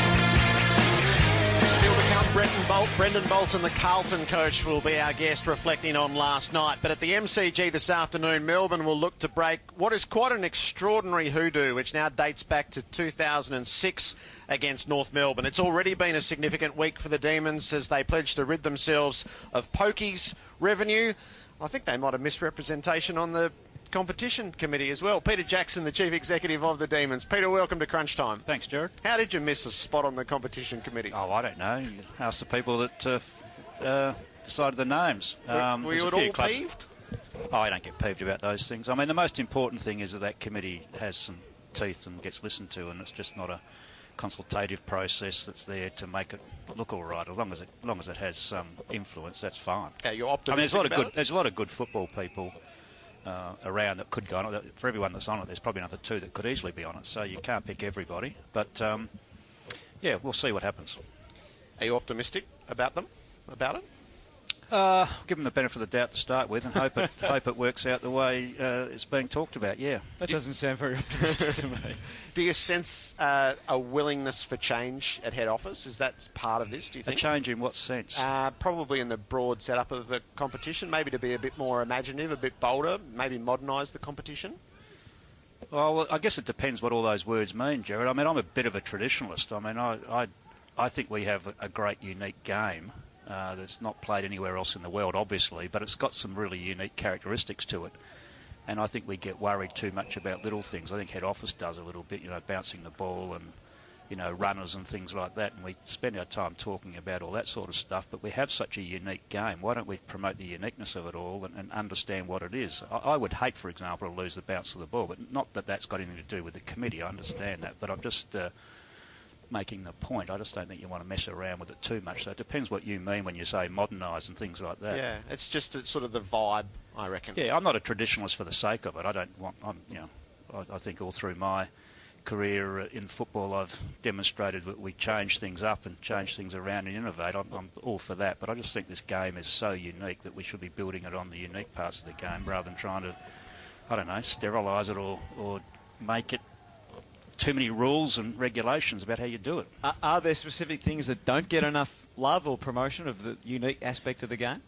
[SPEAKER 7] Still to come, Brendon, Bolt, Brendon Bolton, the Carlton coach, will be our guest reflecting on last night. But at the MCG this afternoon, Melbourne will look to break what is quite an extraordinary hoodoo, which now dates back to 2006 against North Melbourne. It's already been a significant week for the Demons as they pledge to rid themselves of pokies revenue. I think they might have misrepresentation on the competition committee as well. Peter Jackson, the chief executive of the Demons. Peter, welcome to Crunch Time.
[SPEAKER 18] Thanks, Gerard.
[SPEAKER 7] How did you miss a spot on the competition committee?
[SPEAKER 18] Oh, I don't know. You ask the people that uh, uh, decided the names. Um,
[SPEAKER 7] Were- were you at all
[SPEAKER 18] clubs-
[SPEAKER 7] peeved?
[SPEAKER 18] Oh, I don't get peeved about those things. I mean, the most important thing is that that committee has some teeth and gets listened to, and it's just not a consultative process that's there to make it look all right. As long as it, as long as it has some influence, that's fine.
[SPEAKER 7] Okay, you're optimistic.
[SPEAKER 18] I mean, there's a lot of good.
[SPEAKER 7] it?
[SPEAKER 18] There's a lot of good football people uh, around that could go on it. For everyone that's on it, there's probably another two that could easily be on it. So you can't pick everybody. But um, yeah, we'll see what happens.
[SPEAKER 7] Are you optimistic about them? About it?
[SPEAKER 18] Uh, give them the benefit of the doubt to start with, and hope it hope it works out the way uh, it's being talked about. Yeah,
[SPEAKER 5] that doesn't sound very optimistic to me.
[SPEAKER 7] Do you sense uh, a willingness for change at head office? Is that part of this? Do you
[SPEAKER 18] A
[SPEAKER 7] think?
[SPEAKER 18] change in what sense?
[SPEAKER 7] Uh, probably in the broad setup of the competition, maybe to be a bit more imaginative, a bit bolder, maybe modernise the competition.
[SPEAKER 18] Well, well, I guess it depends what all those words mean, Gerard. I mean, I'm a bit of a traditionalist. I mean, I I, I think we have a, a great, unique game uh, that's not played anywhere else in the world, obviously, but it's got some really unique characteristics to it. And I think we get worried too much about little things. I think head office does a little bit, you know, bouncing the ball and you know, runners and things like that, and we spend our time talking about all that sort of stuff. But we have such a unique game. Why don't we promote the uniqueness of it all and, and understand what it is? I, I would hate, for example, to lose the bounce of the ball, but not that that's got anything to do with the committee. I understand that, but I'm just uh, making the point. I just don't think you want to mess around with it too much. So it depends what you mean when you say modernise and things like that.
[SPEAKER 7] Yeah, it's just sort of the vibe, I reckon.
[SPEAKER 18] Yeah, I'm not a traditionalist for the sake of it. I don't want. I'm, you know, I, I think all through my career uh, in football, I've demonstrated that we change things up and change things around and innovate. I'm, I'm all for that, but I just think this game is so unique that we should be building it on the unique parts of the game rather than trying to, I don't know, sterilise it or, or make it too many rules and regulations about how you do it.
[SPEAKER 5] Are, are there specific things that don't get enough love or promotion of the unique aspect of the game?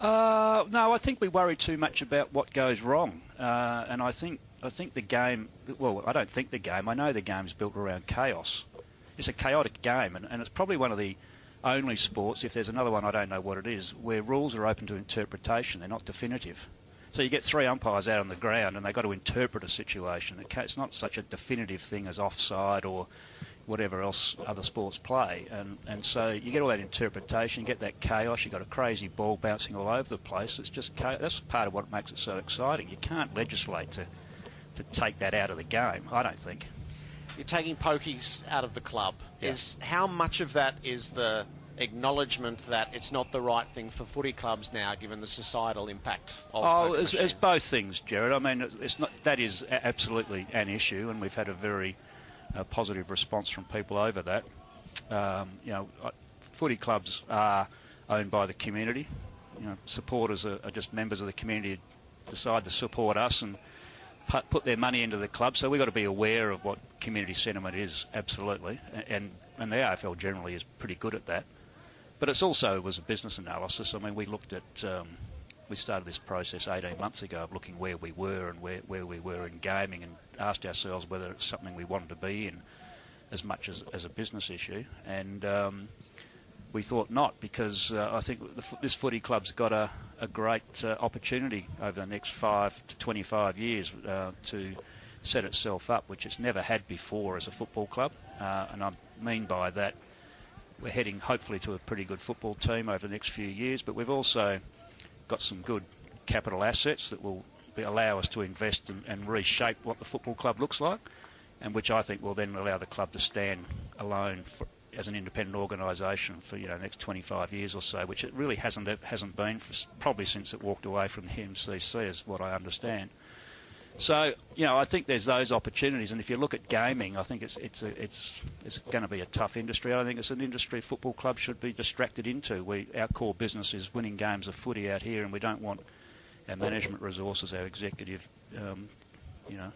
[SPEAKER 18] Uh, no, I think we worry too much about what goes wrong, uh, and I think I think the game. Well, I don't think the game. I know the game's built around chaos. It's a chaotic game, and, and it's probably one of the only sports. If there's another one, I don't know what it is, where rules are open to interpretation. They're not definitive. So you get three umpires out on the ground, and they've got to interpret a situation. It's not such a definitive thing as offside or whatever else other sports play. And, and so you get all that interpretation, you get that chaos, you've got a crazy ball bouncing all over the place. It's just that's part of what makes it so exciting. You can't legislate to, to take that out of the game, I don't think.
[SPEAKER 7] You're taking pokies out of the club.
[SPEAKER 18] Yeah.
[SPEAKER 7] Is how much of that is the acknowledgement that it's not the right thing for footy clubs now, given the societal impact of
[SPEAKER 18] Oh, it's, it's both things, Gerard. I mean, it's- not that is absolutely an issue, and we've had a very uh, positive response from people over that. Um, you know, uh, footy clubs are owned by the community. You know, supporters are, are just members of the community who decide to support us and put, put their money into the club. So we've got to be aware of what community sentiment is, absolutely, and and the AFL generally is pretty good at that. But it's also was a business analysis. I mean, we looked at um, we started this process 18 months ago of looking where we were and where, where we were in gaming and asked ourselves whether it's something we wanted to be in as much as, as a business issue. And um, we thought not because uh, I think the, this footy club's got a, a great uh, opportunity over the next five to 25 years uh, to set itself up, which it's never had before as a football club. Uh, and I mean by that, we're heading hopefully to a pretty good football team over the next few years, but we've also got some good capital assets that will be, allow us to invest and, and reshape what the football club looks like. and which I think will then allow the club to stand alone for, as an independent organisation for you know the next 25 years or so, which it really hasn't hasn't been for, probably since it walked away from the MCC, is what I understand. So you know, I think there's those opportunities, and if you look at gaming, I think it's it's a, it's it's going to be a tough industry. I think it's an industry football clubs should be distracted into. We our core business is winning games of footy out here, and we don't want our management resources, our executive, um, you know,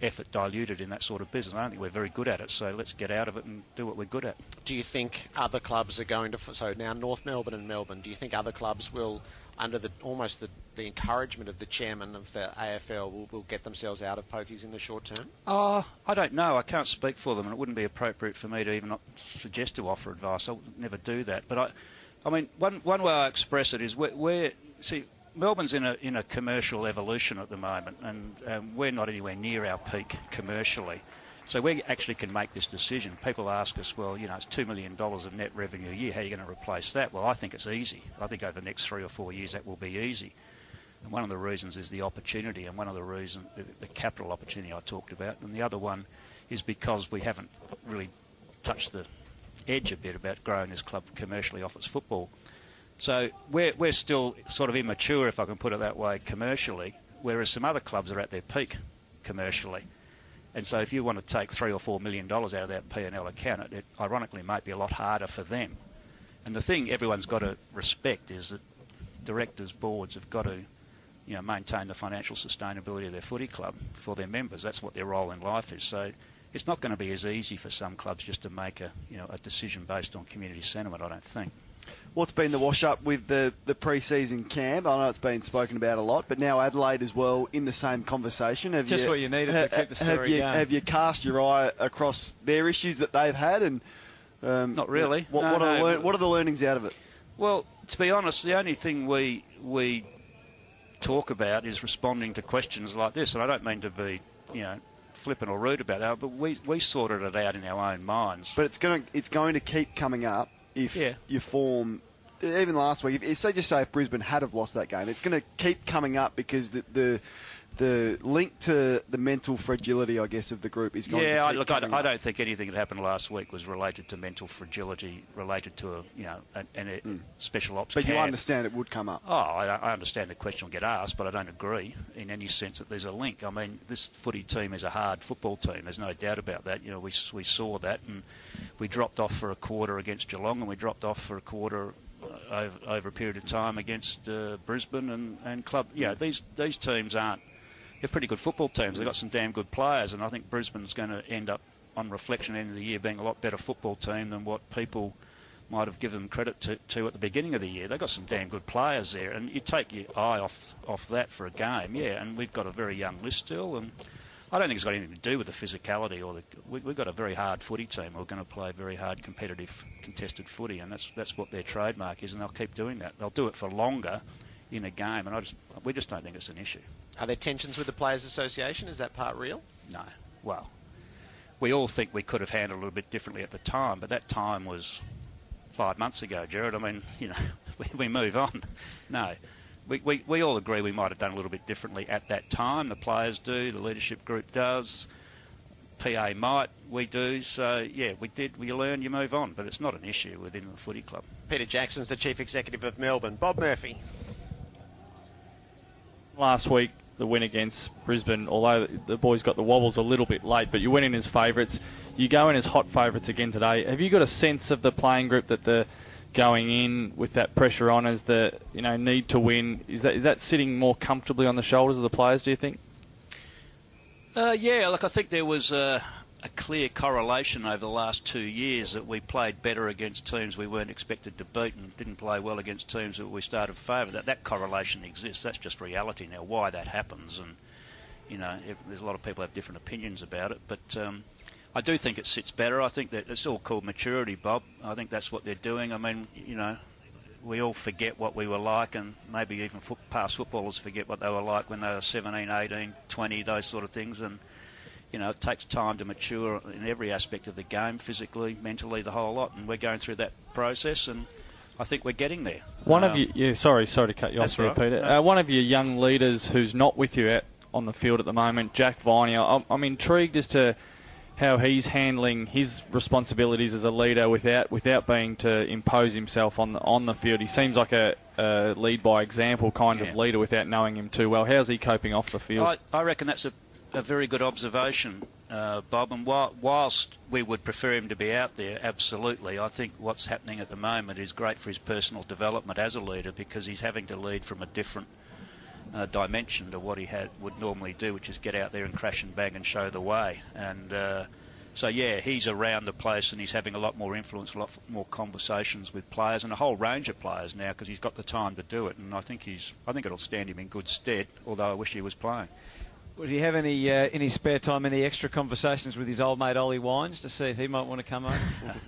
[SPEAKER 18] effort diluted in that sort of business. I don't think we're very good at it, so let's get out of it and do what we're good at.
[SPEAKER 7] Do you think other clubs are going to? So now North Melbourne and Melbourne. Do you think other clubs will, under the almost the, the encouragement of the chairman of the AFL, will, will get themselves out of pokies in the short term?
[SPEAKER 18] Oh, I don't know. I can't speak for them, and it wouldn't be appropriate for me to even suggest to offer advice. I would never do that. But I, I mean, one one way I express it is where, where see Melbourne's in a in a commercial evolution at the moment, and um, we're not anywhere near our peak commercially. So we actually can make this decision. People ask us, well, you know, it's two million dollars of net revenue a year. How are you going to replace that? Well, I think it's easy. I think over the next three or four years that will be easy. And one of the reasons is the opportunity, and one of the reasons the, the capital opportunity I talked about, and the other one is because we haven't really touched the edge a bit about growing this club commercially off its football. So we're, we're still sort of immature, if I can put it that way, commercially, whereas some other clubs are at their peak commercially. And so if you want to take three or four million dollars out of that P&L account, it, it ironically might be a lot harder for them. And the thing everyone's got to respect is that directors, boards have got to, you know, maintain the financial sustainability of their footy club for their members. That's what their role in life is. So it's not going to be as easy for some clubs just to make a, you know, a decision based on community sentiment. I don't think
[SPEAKER 15] what's been the wash up with the, the pre season camp? I know it's been spoken about a lot, but now Adelaide as well in the same conversation. Have
[SPEAKER 5] Just
[SPEAKER 15] you,
[SPEAKER 5] what you needed ha, to keep the story
[SPEAKER 15] have you,
[SPEAKER 5] going.
[SPEAKER 15] Have you cast your eye across their issues that they've had and um,
[SPEAKER 18] not really?
[SPEAKER 15] What,
[SPEAKER 18] no,
[SPEAKER 15] what. Are the lear- what are the learnings out of it?
[SPEAKER 18] Well, to be honest, the only thing we we talk about is responding to questions like this, and I don't mean to be, you know, flippant or rude about that, but we we sorted it out in our own minds.
[SPEAKER 15] But it's going to it's going to keep coming up if
[SPEAKER 18] Yeah.
[SPEAKER 15] you form. Even last week, if, say just say if Brisbane had have lost that game, it's going to keep coming up because the, the the link to the mental fragility, I guess, of the group is going
[SPEAKER 18] yeah,
[SPEAKER 15] to
[SPEAKER 18] look, I, I don't think anything that happened last week was related to mental fragility, related to a you know an, an a special ops.
[SPEAKER 15] But you understand it would come up.
[SPEAKER 18] Oh, I, I understand the question will get asked, but I don't agree in any sense that there's a link. I mean, this footy team is a hard football team. There's no doubt about that. You know, we we saw that, and we dropped off for a quarter against Geelong, and we dropped off for a quarter uh, over, over a period of time against uh, Brisbane and, and club. Yeah, these these teams aren't. They're pretty good football teams. They've got some damn good players, and I think Brisbane's going to end up, on reflection, end of the year, being a lot better football team than what people might have given them credit to, to at the beginning of the year. They've got some damn good players there, and you take your eye off off that for a game, yeah. And we've got a very young list still, and I don't think it's got anything to do with the physicality or the. We, we've got a very hard footy team. We're going to play very hard, competitive, contested footy, and that's that's what their trademark is, and they'll keep doing that. They'll do it for longer in a game, and I just we just don't think it's an issue.
[SPEAKER 7] Are there tensions with the Players Association? Is that part real?
[SPEAKER 18] No. Well, we all think we could have handled it a little bit differently at the time, but that time was five months ago, Gerard. I mean, you know, we, we move on. No. We, we, we all agree we might have done a little bit differently at that time. The players do, the leadership group does, PA might, we do. So, yeah, we did. We learn, you move on, but it's not an issue within the footy club.
[SPEAKER 7] Peter Jackson's the chief executive of Melbourne. Bob Murphy.
[SPEAKER 14] Last week, the win against Brisbane, although the boys got the wobbles a little bit late, but you went in as favourites. You go in as hot favourites again today. Have you got a sense of the playing group that the going in with that pressure on as the you know need to win is that is that sitting more comfortably on the shoulders of the players? Do you think?
[SPEAKER 18] Uh, yeah, look, I think there was a, a clear correlation over the last two years that we played better against teams we weren't expected to beat and didn't play well against teams that we started favour. That that correlation exists. That's just reality now. Why that happens, and you know, it, there's a lot of people have different opinions about it, but. Um, I do think it sits better. I think that it's all called maturity, Bob. I think that's what they're doing. I mean, you know, we all forget what we were like, and maybe even foot, past footballers forget what they were like when they were 17, 18, 20, those sort of things. And you know, it takes time to mature in every aspect of the game, physically, mentally, the whole lot. And we're going through that process, and I think we're getting there.
[SPEAKER 14] One
[SPEAKER 18] Um,
[SPEAKER 14] of you, yeah, sorry, sorry to cut you off
[SPEAKER 18] right.
[SPEAKER 14] Peter.
[SPEAKER 18] No.
[SPEAKER 14] Uh, one of your young leaders who's not with you at on the field at the moment. Jack Viney, I'm, I'm intrigued as to how he's handling his responsibilities as a leader without without being to impose himself on the on the field. He seems like a, a lead by example kind
[SPEAKER 18] Yeah.
[SPEAKER 14] of leader without knowing him too well. How's he coping off the field?
[SPEAKER 18] I, I reckon that's a, a very good observation, uh, Bob. And while, whilst we would prefer him to be out there, absolutely, I think what's happening at the moment is great for his personal development as a leader because he's having to lead from a different uh, dimension to what he had would normally do, which is get out there and crash and bang and show the way. And uh, so, yeah, he's around the place and he's having a lot more influence, a lot more conversations with players and a whole range of players now because he's got the time to do it. And I think he's, I think it'll stand him in good stead. Although I wish he was playing.
[SPEAKER 5] Would he have any uh, any spare time, any extra conversations with his old mate Ollie Wines to see if he might want to come over?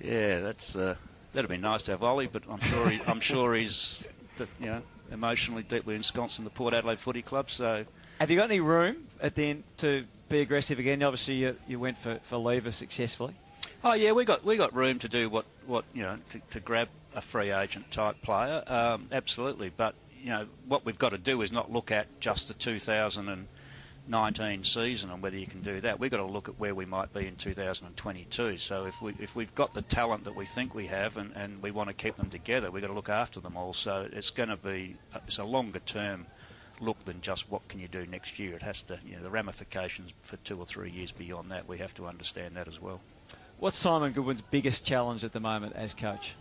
[SPEAKER 18] Yeah, that's uh, that'd be nice to have Ollie, but I'm sure he, I'm sure he's you know emotionally deeply ensconced in the Port Adelaide Footy Club. So
[SPEAKER 5] Have you got any room at the end to be aggressive again? Obviously, you, you went for, for Lever successfully.
[SPEAKER 18] Oh yeah, we got we got room to do what what you know to, to grab a free agent type player, um, absolutely. But you know what we've got to do is not look at just the 2019 season and whether you can do that. We've got to look at where we might be in 2022. So if we if we've got the talent that we think we have and, and we want to keep them together, we've got to look after them all. So it's going to be uh, it's a longer term look than just what can you do next year. It has to you know the ramifications for two or three years beyond that. We have to understand that as well.
[SPEAKER 5] What's Simon Goodwin's biggest challenge at the moment as coach?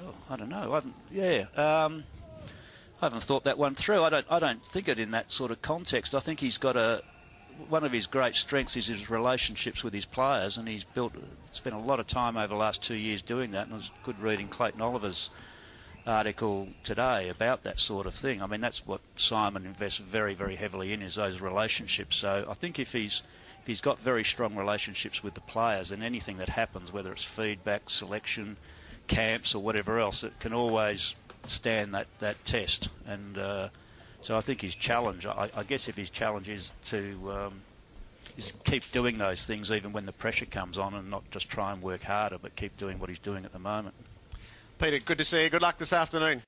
[SPEAKER 18] Oh, I don't know. I haven't, yeah, um, I haven't thought that one through. I don't. I don't think it in that sort of context. I think he's got a. One of his great strengths is his relationships with his players, and he's built spent a lot of time over the last two years doing that. And it was good reading Clayton Oliver's article today about that sort of thing. I mean, that's what Simon invests very, very heavily in is those relationships. So I think if he's if he's got very strong relationships with the players, and anything that happens, whether it's feedback, selection, camps, or whatever else, it can always stand that that test. And uh, so I think his challenge, I, I guess, if his challenge is to um, is keep doing those things even when the pressure comes on, and not just try and work harder, but keep doing what he's doing at the moment.
[SPEAKER 7] Peter, good to see you. Good luck this afternoon.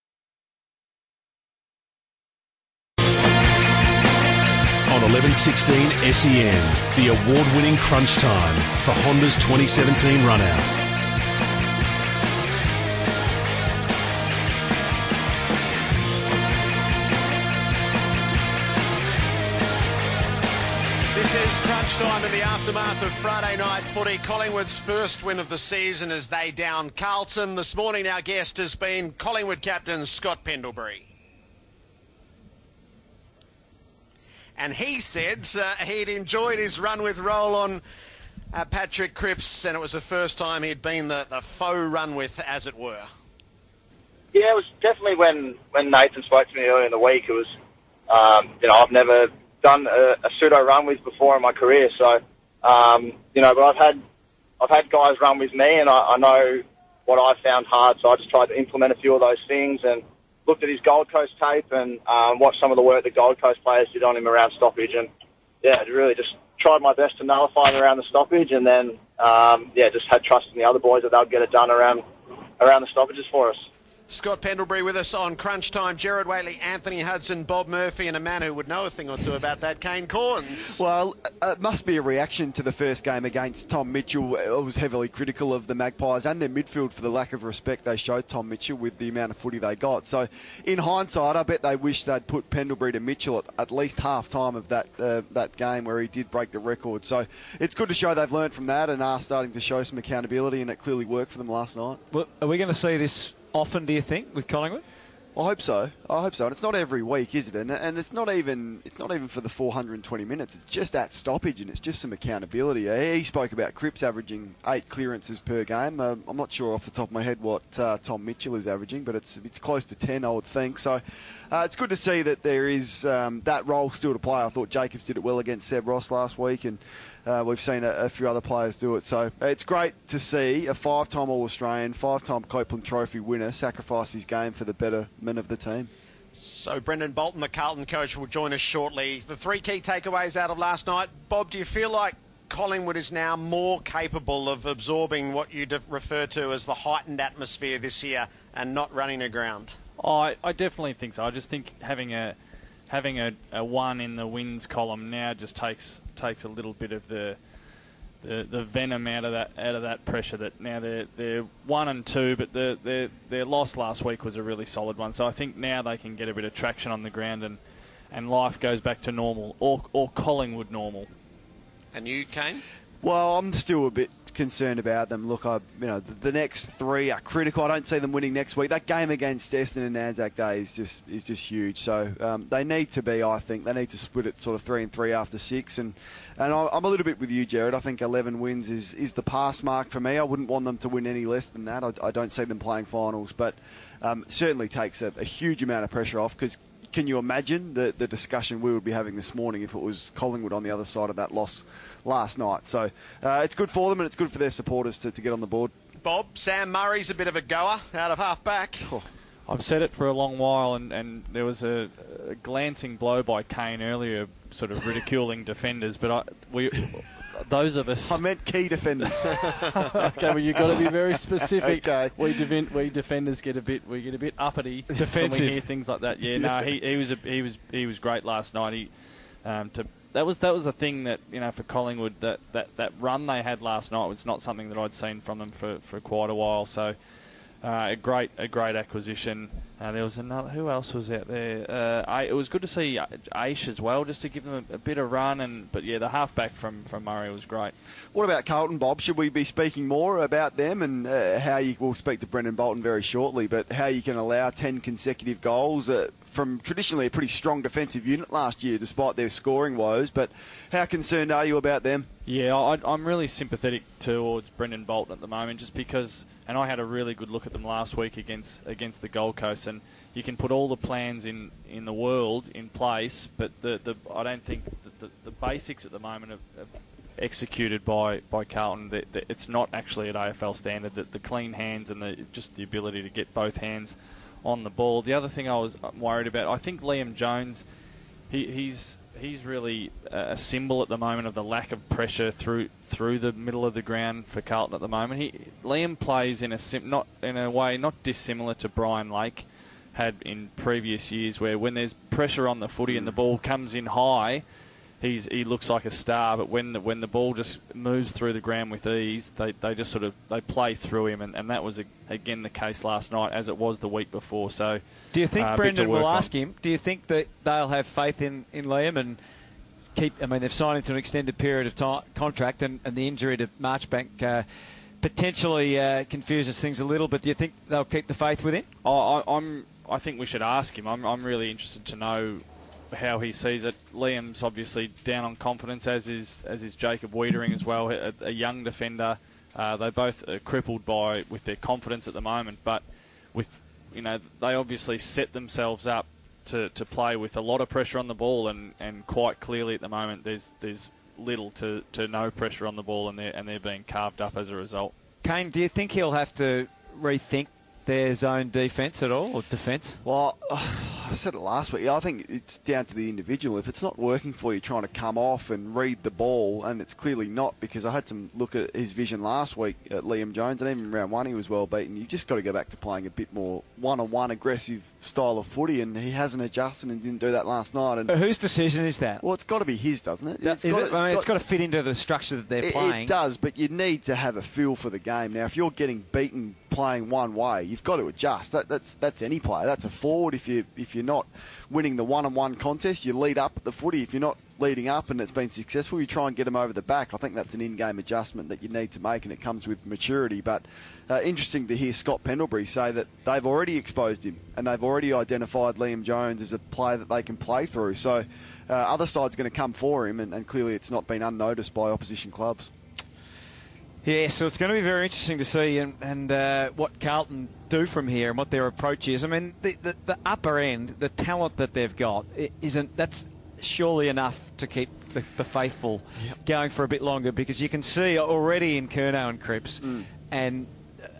[SPEAKER 2] On 1116 SEN, E the award winning crunch time for Honda's 2017 run out.
[SPEAKER 7] Time in the aftermath of Friday night footy. Collingwood's first win of the season as they down Carlton. This morning, our guest has been Collingwood captain Scott Pendlebury. And he said uh, he'd enjoyed his run with roll on uh, Patrick Cripps, and it was the first time he'd been the, the faux run with, as it were.
[SPEAKER 17] Yeah, it was definitely when when Nathan spoke to me earlier in the week. It was, um, you know, I've never done a, a pseudo run with before in my career, so um, you know, but I've had I've had guys run with me, and I, I know what I found hard, so I just tried to implement a few of those things and looked at his Gold Coast tape and um, watched some of the work the Gold Coast players did on him around stoppage, and yeah, really just tried my best to nullify him around the stoppage, and then um, yeah, just had trust in the other boys that they'll get it done around around the stoppages for us.
[SPEAKER 7] Scott Pendlebury with us on Crunch Time. Gerard Whateley, Anthony Hudson, Bob Murphy, and a man who would know a thing or two about that, Kane Cornes.
[SPEAKER 15] Well, uh, it must be a reaction to the first game against Tom Mitchell. I was heavily critical of the Magpies and their midfield for the lack of respect they showed Tom Mitchell with the amount of footy they got. So, in hindsight, I bet they wish they'd put Pendlebury to Mitchell at, at least half time of that uh, that game where he did break the record. So, it's good to show they've learned from that and are starting to show some accountability, and it clearly worked for them last night.
[SPEAKER 5] Well, are we going to see this often, do you think, with Collingwood?
[SPEAKER 15] I hope so. I hope so. And it's not every week, is it? And, and it's not even it's not even for the 420 minutes. It's just that stoppage, and it's just some accountability. Uh, He spoke about Cripps averaging eight clearances per game. Uh, I'm not sure off the top of my head what uh, Tom Mitchell is averaging, but it's it's close to 10, I would think. So uh, it's good to see that there is um, that role still to play. I thought Jacobs did it well against Seb Ross last week, and uh, we've seen a, a few other players do it. So it's great to see a five-time All-Australian, five-time Copeland Trophy winner sacrifice his game for the betterment of the team.
[SPEAKER 7] So Brendon Bolton, the Carlton coach, will join us shortly. The three key takeaways out of last night. Bob, do you feel like Collingwood is now more capable of absorbing what you refer to as the heightened atmosphere this year and not running aground?
[SPEAKER 14] Oh, I, I definitely think so. I just think having a having a, a one in the wins column now just takes takes a little bit of the the, the venom out of that out of that pressure that now they're they're one and two, but their their their loss last week was a really solid one. So I think now they can get a bit of traction on the ground and and life goes back to normal or or Collingwood normal.
[SPEAKER 7] And you, Kane?
[SPEAKER 15] Well, I'm still a bit concerned about them. Look, I, you know, the, next three are critical. I don't see them winning next week. That game against Essendon and Anzac Day is just is just huge. So um, they need to be, I think, they need to split it sort of three and three after six. And and I, I'm a little bit with you, Gerard. I think 11 wins is is the pass mark for me. I wouldn't want them to win any less than that. I, I don't see them playing finals, but um, certainly takes a, a huge amount of pressure off because can you imagine the, the discussion we would be having this morning if it was Collingwood on the other side of that loss last night? So uh, it's good for them and it's good for their supporters to, to get on the board.
[SPEAKER 7] Bob, Sam Murray's a bit of a goer out of half back.
[SPEAKER 14] Oh. I've said it for a long while, and, and there was a, a glancing blow by Kane earlier, sort of ridiculing defenders. But I, we, those of us.
[SPEAKER 15] I meant key defenders.
[SPEAKER 14] okay, well you've got to be very specific. okay. We, defend, we defenders get a bit we get a bit uppity
[SPEAKER 15] defensive.
[SPEAKER 14] when we hear things like that. Yeah, no, he, he was a, he was he was great last night. He um, to that was that was a thing that you know for Collingwood that, that, that run they had last night was not something that I'd seen from them for, for quite a while. So uh, a great a great acquisition. Uh, there was another. Who else was out there? Uh, I, it was good to see Aish as well, just to give them a, a, bit of run. And but yeah, the halfback from from Murray was great.
[SPEAKER 15] What about Carlton, Bob? Should we be speaking more about them and uh, how you will speak to Brendon Bolton very shortly? But how you can allow 10 consecutive goals uh, from traditionally a pretty strong defensive unit last year, despite their scoring woes. But how concerned are you about them?
[SPEAKER 14] Yeah, I, I'm really sympathetic towards Brendon Bolton at the moment, just because and I had a really good look at them last week against against the Gold Coast. And you can put all the plans in, in the world in place, but the, the I don't think the, the, the basics at the moment are, are executed by by Carlton. The, the, it's not actually at AFL standard. That the clean hands and the just the ability to get both hands on the ball. The other thing I was worried about, I think Liam Jones, he, he's he's really a symbol at the moment of the lack of pressure through through the middle of the ground for Carlton at the moment. He Liam plays in a sim, not in a way not dissimilar to Brian Lake had in previous years, where when there's pressure on the footy and the ball comes in high, he's he looks like a star. But when the, when the ball just moves through the ground with ease, they, they just sort of they play through him, and, and that was a, again the case last night as it was the week before. So
[SPEAKER 5] do you think
[SPEAKER 14] uh,
[SPEAKER 5] Brendon will
[SPEAKER 14] on.
[SPEAKER 5] ask him? Do you think that they'll have faith in in Liam and keep? I mean, they've signed him to an extended period of time contract, and, and the injury to Marchbank. Uh, potentially uh, confuses things a little, but do you think they'll keep the faith with him?
[SPEAKER 14] Oh, I, I'm. I think we should ask him. I'm, I'm really interested to know how he sees it. Liam's obviously down on confidence, as is as is Jacob Weitering as well, a, a young defender. Uh, they both are crippled by with their confidence at the moment, but with you know they obviously set themselves up to, to play with a lot of pressure on the ball, and, and quite clearly at the moment there's there's little to, to no pressure on the ball, and they're and they're being carved up as a result.
[SPEAKER 5] Kane, do you think he'll have to rethink their zone defence at all, or defence?
[SPEAKER 15] Well, I said it last week. I think it's down to the individual. If it's not working for you, trying to come off and read the ball, and it's clearly not because I had some look at his vision last week at Liam Jones, and even round one he was well beaten. You've just got to go back to playing a bit more one-on-one aggressive style of footy, and he hasn't adjusted and didn't do that last night. And
[SPEAKER 5] but whose decision is that?
[SPEAKER 15] Well, it's got to be his, doesn't it?
[SPEAKER 5] It's got, it? I mean, it's got, got to fit into the structure that they're
[SPEAKER 15] it,
[SPEAKER 5] playing.
[SPEAKER 15] It does, but you need to have a feel for the game. Now, if you're getting beaten playing one way, you've got to adjust. That, that's that's any player. That's a forward. If you if you're not winning the one-on-one contest, you lead up the footy. If you're not leading up and it's been successful, you try and get them over the back. I think that's an in-game adjustment that you need to make, and it comes with maturity. But uh, interesting to hear Scott Pendlebury say that they've already exposed him and they've already identified Liam Jones as a player that they can play through. So uh, other side's going to come for him, and, and clearly it's not been unnoticed by opposition clubs.
[SPEAKER 5] Yeah, so it's going to be very interesting to see and, and uh, what Carlton do from here and what their approach is. I mean, the, the, the upper end, the talent that they've got, isn't that's surely enough to keep the, the faithful yep. going for a bit longer because you can see already in Curnow and Cripps mm. and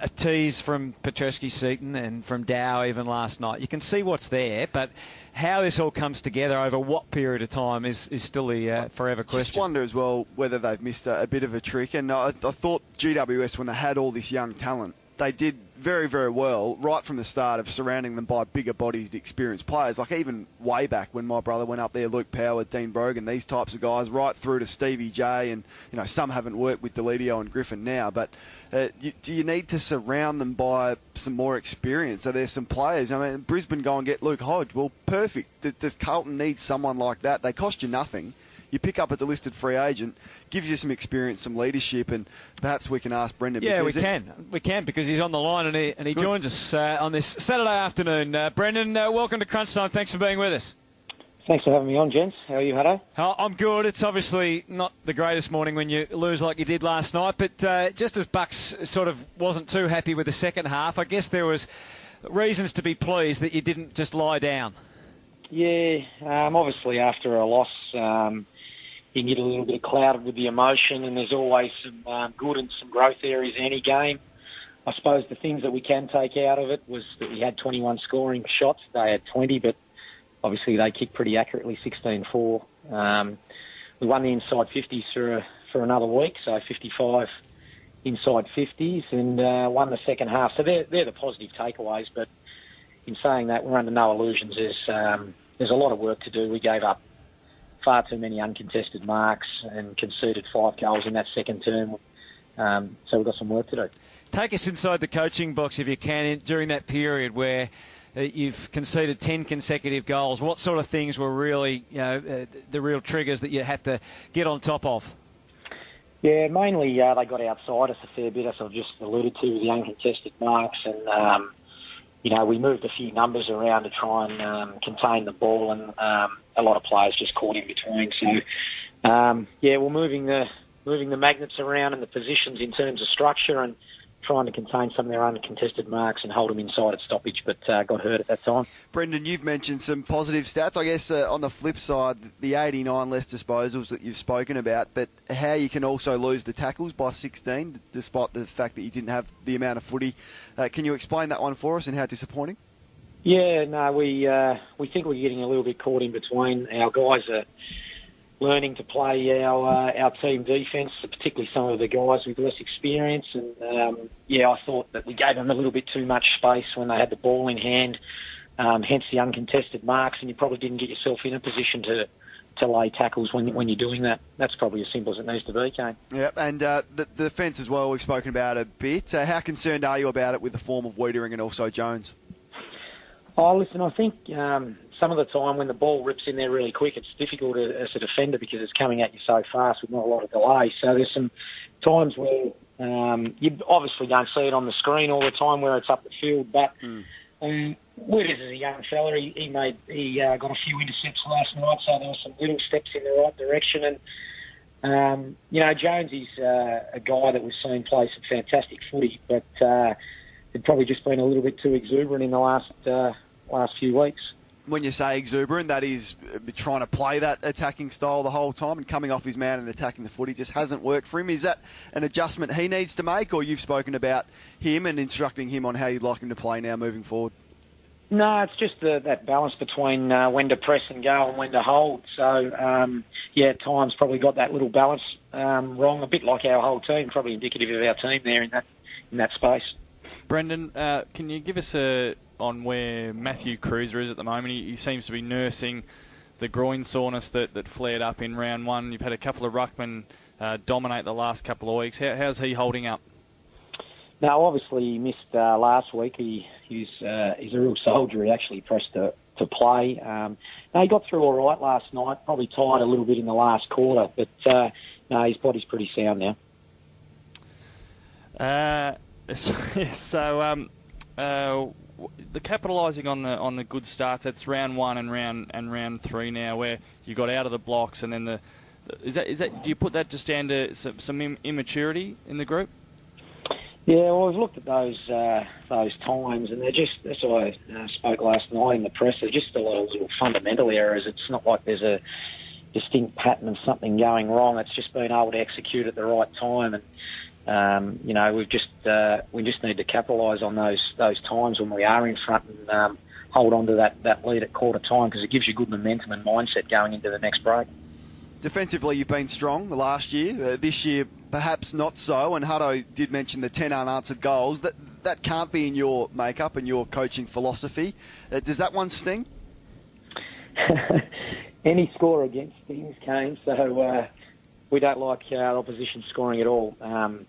[SPEAKER 5] a tease from Petrevski-Seton and from Dow even last night. You can see what's there, but how this all comes together over what period of time is, is still the uh, forever question.
[SPEAKER 15] I just wonder as well whether they've missed a, a bit of a trick. And I, I, thought GWS, when they had all this young talent, they did very, very well right from the start of surrounding them by bigger bodied, experienced players. Like even way back when my brother went up there, Luke Power, Dean Brogan, these types of guys, right through to Stevie J, and you know some haven't worked with Deledio and Griffin now, but uh, you, do you need to surround them by some more experience? Are there some players? I mean, Brisbane go and get Luke Hodge. Well, perfect. Does, does Carlton need someone like that? They cost you nothing you pick up a delisted free agent, gives you some experience, some leadership, and perhaps we can ask Brendon.
[SPEAKER 5] Yeah, we
[SPEAKER 15] because it-
[SPEAKER 5] can. We can because he's on the line and he, and he joins us uh, on this Saturday afternoon. Uh, Brendon, uh, welcome to Crunch Time. Thanks for being with us.
[SPEAKER 19] Thanks for having me on, gents. How are you, Hutto?
[SPEAKER 5] Oh, I'm good. It's obviously not the greatest morning when you lose like you did last night, but uh, just as Bucks sort of wasn't too happy with the second half, I guess there was reasons to be pleased that you didn't just lie down.
[SPEAKER 19] Yeah, um, obviously after a loss, um, you can get a little bit clouded with the emotion, and there's always some um, good and some growth areas in any game. I suppose the things that we can take out of it was that we had 21 scoring shots. They had 20, but obviously they kicked pretty accurately, 16-4. Um, we won the inside 50s for for another week, so 55 inside 50s, and uh, won the second half. So they're, they're the positive takeaways. But in saying that, we're under no illusions. There's um, there's a lot of work to do. We gave up far too many uncontested marks and conceded five goals in that second term. Um, so we've got some work to do.
[SPEAKER 5] Take us inside the coaching box if you can in, during that period where uh, you've conceded 10 consecutive goals. What sort of things were really, you know, uh, the real triggers that you had to get on top of?
[SPEAKER 19] Yeah, mainly uh, they got outside us a fair bit, as I've just alluded to, the uncontested marks. And, um, you know, we moved a few numbers around to try and um, contain the ball, and um, a lot of players just caught in between. So, um, yeah, we're moving the moving the magnets around and the positions in terms of structure and trying to contain some of their uncontested marks and hold them inside at stoppage, but uh, got hurt at that time.
[SPEAKER 15] Brendon, you've mentioned some positive stats. I guess uh, on the flip side, the 89 less disposals that you've spoken about, but how you can also lose the tackles by 16, despite the fact that you didn't have the amount of footy. Uh, can you explain that one for us and how disappointing?
[SPEAKER 19] Yeah, no, we uh, we think we're getting a little bit caught in between. Our guys are learning to play our uh, our team defence, particularly some of the guys with less experience. And um, yeah, I thought that we gave them a little bit too much space when they had the ball in hand. Um, hence the uncontested marks, and you probably didn't get yourself in a position to to lay tackles when when you're doing that. That's probably as simple as it needs to be, Kane.
[SPEAKER 15] Yep, and uh, the, the defence as well, we've spoken about a bit. Uh, how concerned are you about it with the form of Weitering and also Jones?
[SPEAKER 19] Oh, listen, I think um, some of the time when the ball rips in there really quick, it's difficult as a defender because it's coming at you so fast with not a lot of delay. So there's some times where um, you obviously don't see it on the screen all the time where it's up the field, but um, Withers is a young fella. He, he made he uh, got a few intercepts last night, so there were some little steps in the right direction. And um, you know, Jones is uh, a guy that we've seen play some fantastic footy, but uh, had probably just been a little bit too exuberant in the last uh, last few weeks.
[SPEAKER 15] When you say exuberant, that is uh, trying to play that attacking style the whole time and coming off his man and attacking the footy just hasn't worked for him. Is that an adjustment he needs to make, or you've spoken about him and instructing him on how you'd like him to play now moving forward?
[SPEAKER 19] No, it's just the, that balance between uh, when to press and go and when to hold. So, um, yeah, at times probably got that little balance um, wrong, a bit like our whole team, probably indicative of our team there in that in that space.
[SPEAKER 14] Brendon, uh, can you give us a on where Matthew Kreuzer is at the moment? He, he seems to be nursing the groin soreness that, that flared up in round one. You've had a couple of ruckmen uh, dominate the last couple of weeks. How, how's he holding up?
[SPEAKER 19] Now, obviously, he missed uh, last week. He, he's uh, he's a real soldier. He actually pressed to to play. Um, no, he got through all right last night. Probably tired a little bit in the last quarter, but uh, no, his body's pretty sound now.
[SPEAKER 14] Uh, so, so um, uh, the capitalising on the on the good starts. That's round one and round and round three now, where you got out of the blocks, and then the is that is that do you put that just down to some, some immaturity in the group?
[SPEAKER 19] Yeah, well, we've looked at those uh, those times, and they're just. That's why I uh, spoke last night in the press. They're just a lot of little fundamental errors. It's not like there's a distinct pattern of something going wrong. It's just being able to execute at the right time, and um, you know, we've just uh, we just need to capitalise on those those times when we are in front and um, hold on to that that lead at quarter time because it gives you good momentum and mindset going into the next break.
[SPEAKER 15] Defensively, you've been strong last year. Uh, this year, perhaps not so. And Hutto did mention the 10 unanswered goals. That that can't be in your makeup and your coaching philosophy. Uh, does that one sting?
[SPEAKER 19] Any score against things, Kane. So uh, we don't like our opposition scoring at all. Um,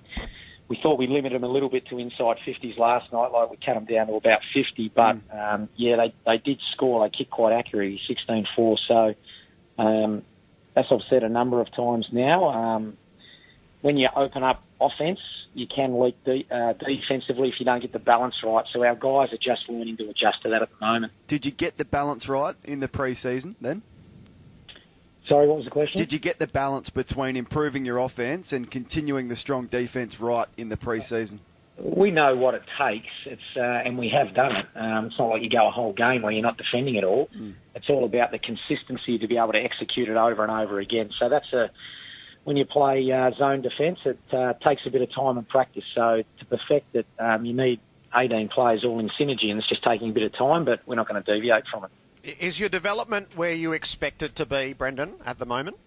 [SPEAKER 19] we thought we limited them a little bit to inside 50s last night, like we cut them down to about 50. But um, yeah, they they did score. They kicked quite accurately, 16-4. So um, as I've said a number of times now, um, when you open up offense, you can leak de- uh, defensively if you don't get the balance right. So our guys are just learning to adjust to that at the moment.
[SPEAKER 15] Did you get the balance right in the pre-season then?
[SPEAKER 19] Sorry, what was the question?
[SPEAKER 15] Did you get the balance between improving your offense and continuing the strong defense right in the pre-season?
[SPEAKER 19] We know what it takes. It's uh, and we have done it. Um, it's not like you go a whole game where you're not defending at all.
[SPEAKER 15] Mm.
[SPEAKER 19] It's all about the consistency to be able to execute it over and over again. So that's a when you play uh, zone defence, it uh, takes a bit of time and practice. So to perfect it, um, you need 18 players all in synergy, and it's just taking a bit of time. But we're not going to deviate from it.
[SPEAKER 7] Is your development where you expect it to be, Brendon, at the moment?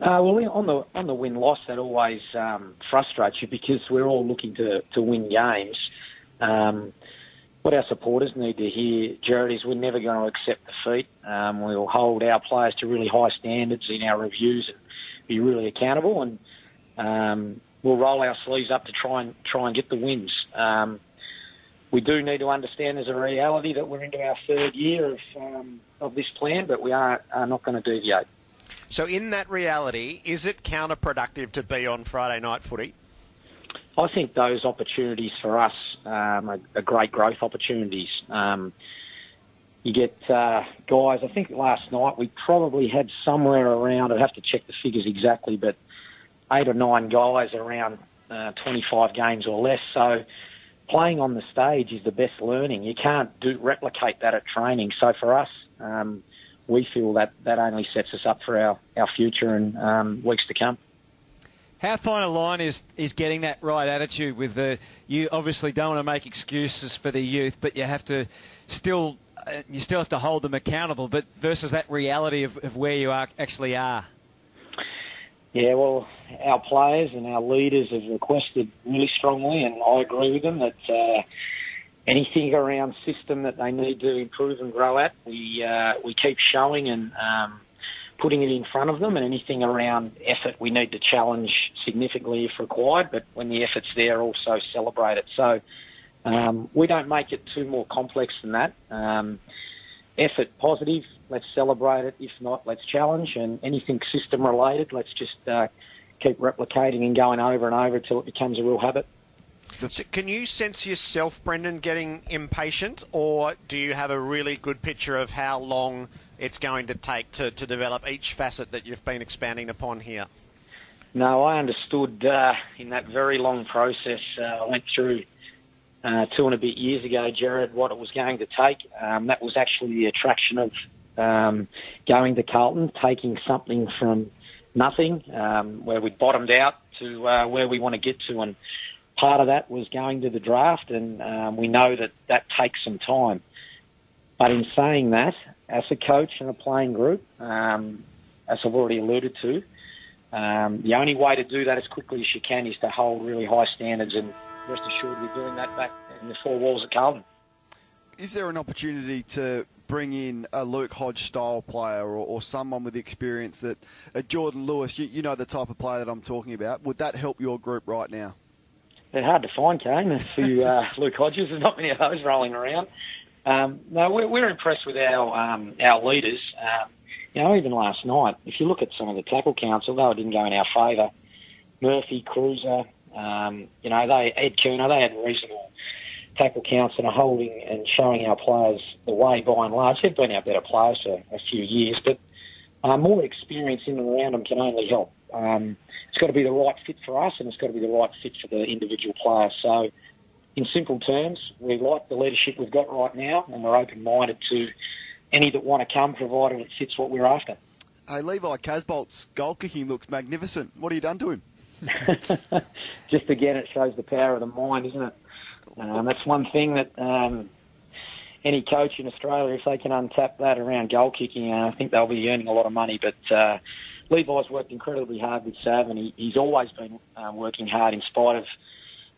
[SPEAKER 19] Uh, well, on the on the win loss, that always um, frustrates you because we're all looking to to win games. Um, what our supporters need to hear, Gerard, is we're never going to accept defeat. Um, we'll hold our players to really high standards in our reviews and be really accountable, and um, we'll roll our sleeves up to try and try and get the wins. Um, we do need to understand there's a reality that we're into our third year of um, of this plan, but we are, are not going to deviate.
[SPEAKER 7] So, in that reality, is it counterproductive to be on Friday night footy?
[SPEAKER 19] I think those opportunities for us um, are, are great growth opportunities. Um, you get uh, guys. I think last night we probably had somewhere around. I'd have to check the figures exactly, but eight or nine guys around uh, 25 games or less. So playing on the stage is the best learning. You can't do replicate that at training. So for us, um, we feel that that only sets us up for our, our future and um, weeks to come.
[SPEAKER 5] How fine a line is is getting that right attitude with the you obviously don't want to make excuses for the youth, but you have to still uh, you still have to hold them accountable, but versus that reality of, of where you are actually are.
[SPEAKER 19] Yeah, well, our players and our leaders have requested really strongly, and I agree with them that uh, anything around system that they need to improve and grow at, we uh, we keep showing and um, putting it in front of them. And anything around effort, we need to challenge significantly if required. But when the effort's there, also celebrate it. So um, we don't make it too more complex than that. Um, effort positive, let's celebrate it. If not, let's challenge. And anything system related, let's just uh, keep replicating and going over and over until it becomes a real habit.
[SPEAKER 7] So can you sense yourself, Brendon, getting impatient, or do you have a really good picture of how long it's going to take to, to develop each facet that you've been expanding upon here?
[SPEAKER 19] No, I understood uh, in that very long process. Uh, I went through uh, two and a bit years ago, Gerard, what it was going to take. Um, that was actually the attraction of um, going to Carlton, taking something from nothing, um, where we bottomed out to uh, where we want to get to, and part of that was going to the draft, and um, we know that that takes some time. But in saying that, as a coach and a playing group, um, as I've already alluded to, um, the only way to do that as quickly as you can is to hold really high standards, and rest assured we're doing that back in the four walls of Carlton.
[SPEAKER 15] Is there an opportunity to bring in a Luke Hodge style player or, or someone with experience that uh, Jordan Lewis, you, you know the type of player that I'm talking about, would that help your group right now?
[SPEAKER 19] They're hard to find, Kane. A few uh, Luke Hodges. There's not many of those rolling around. Um, no, we're, we're impressed with our um, our leaders. Um, you know, even last night, if you look at some of the tackle counts, although it didn't go in our favour, Murphy, Kreuzer, um, you know, they Ed Curnow, they had reasonable tackle counts and are holding and showing our players the way by and large. They've been our better players for a few years, but uh, more experience in and around them can only help. Um, it's got to be the right fit for us and it's got to be the right fit for the individual player. So, in simple terms, we like the leadership we've got right now and we're open-minded to any that want to come provided it fits what we're after.
[SPEAKER 15] Hey, Levi Casboult's goal kicking looks magnificent. What have you done to him?
[SPEAKER 19] Just again, it shows the power of the mind, isn't it? Um, that's one thing that um, any coach in Australia, if they can untap that around goal kicking, uh, I think they'll be earning a lot of money. But uh, Levi's worked incredibly hard with Sav, and he, he's always been um, working hard in spite of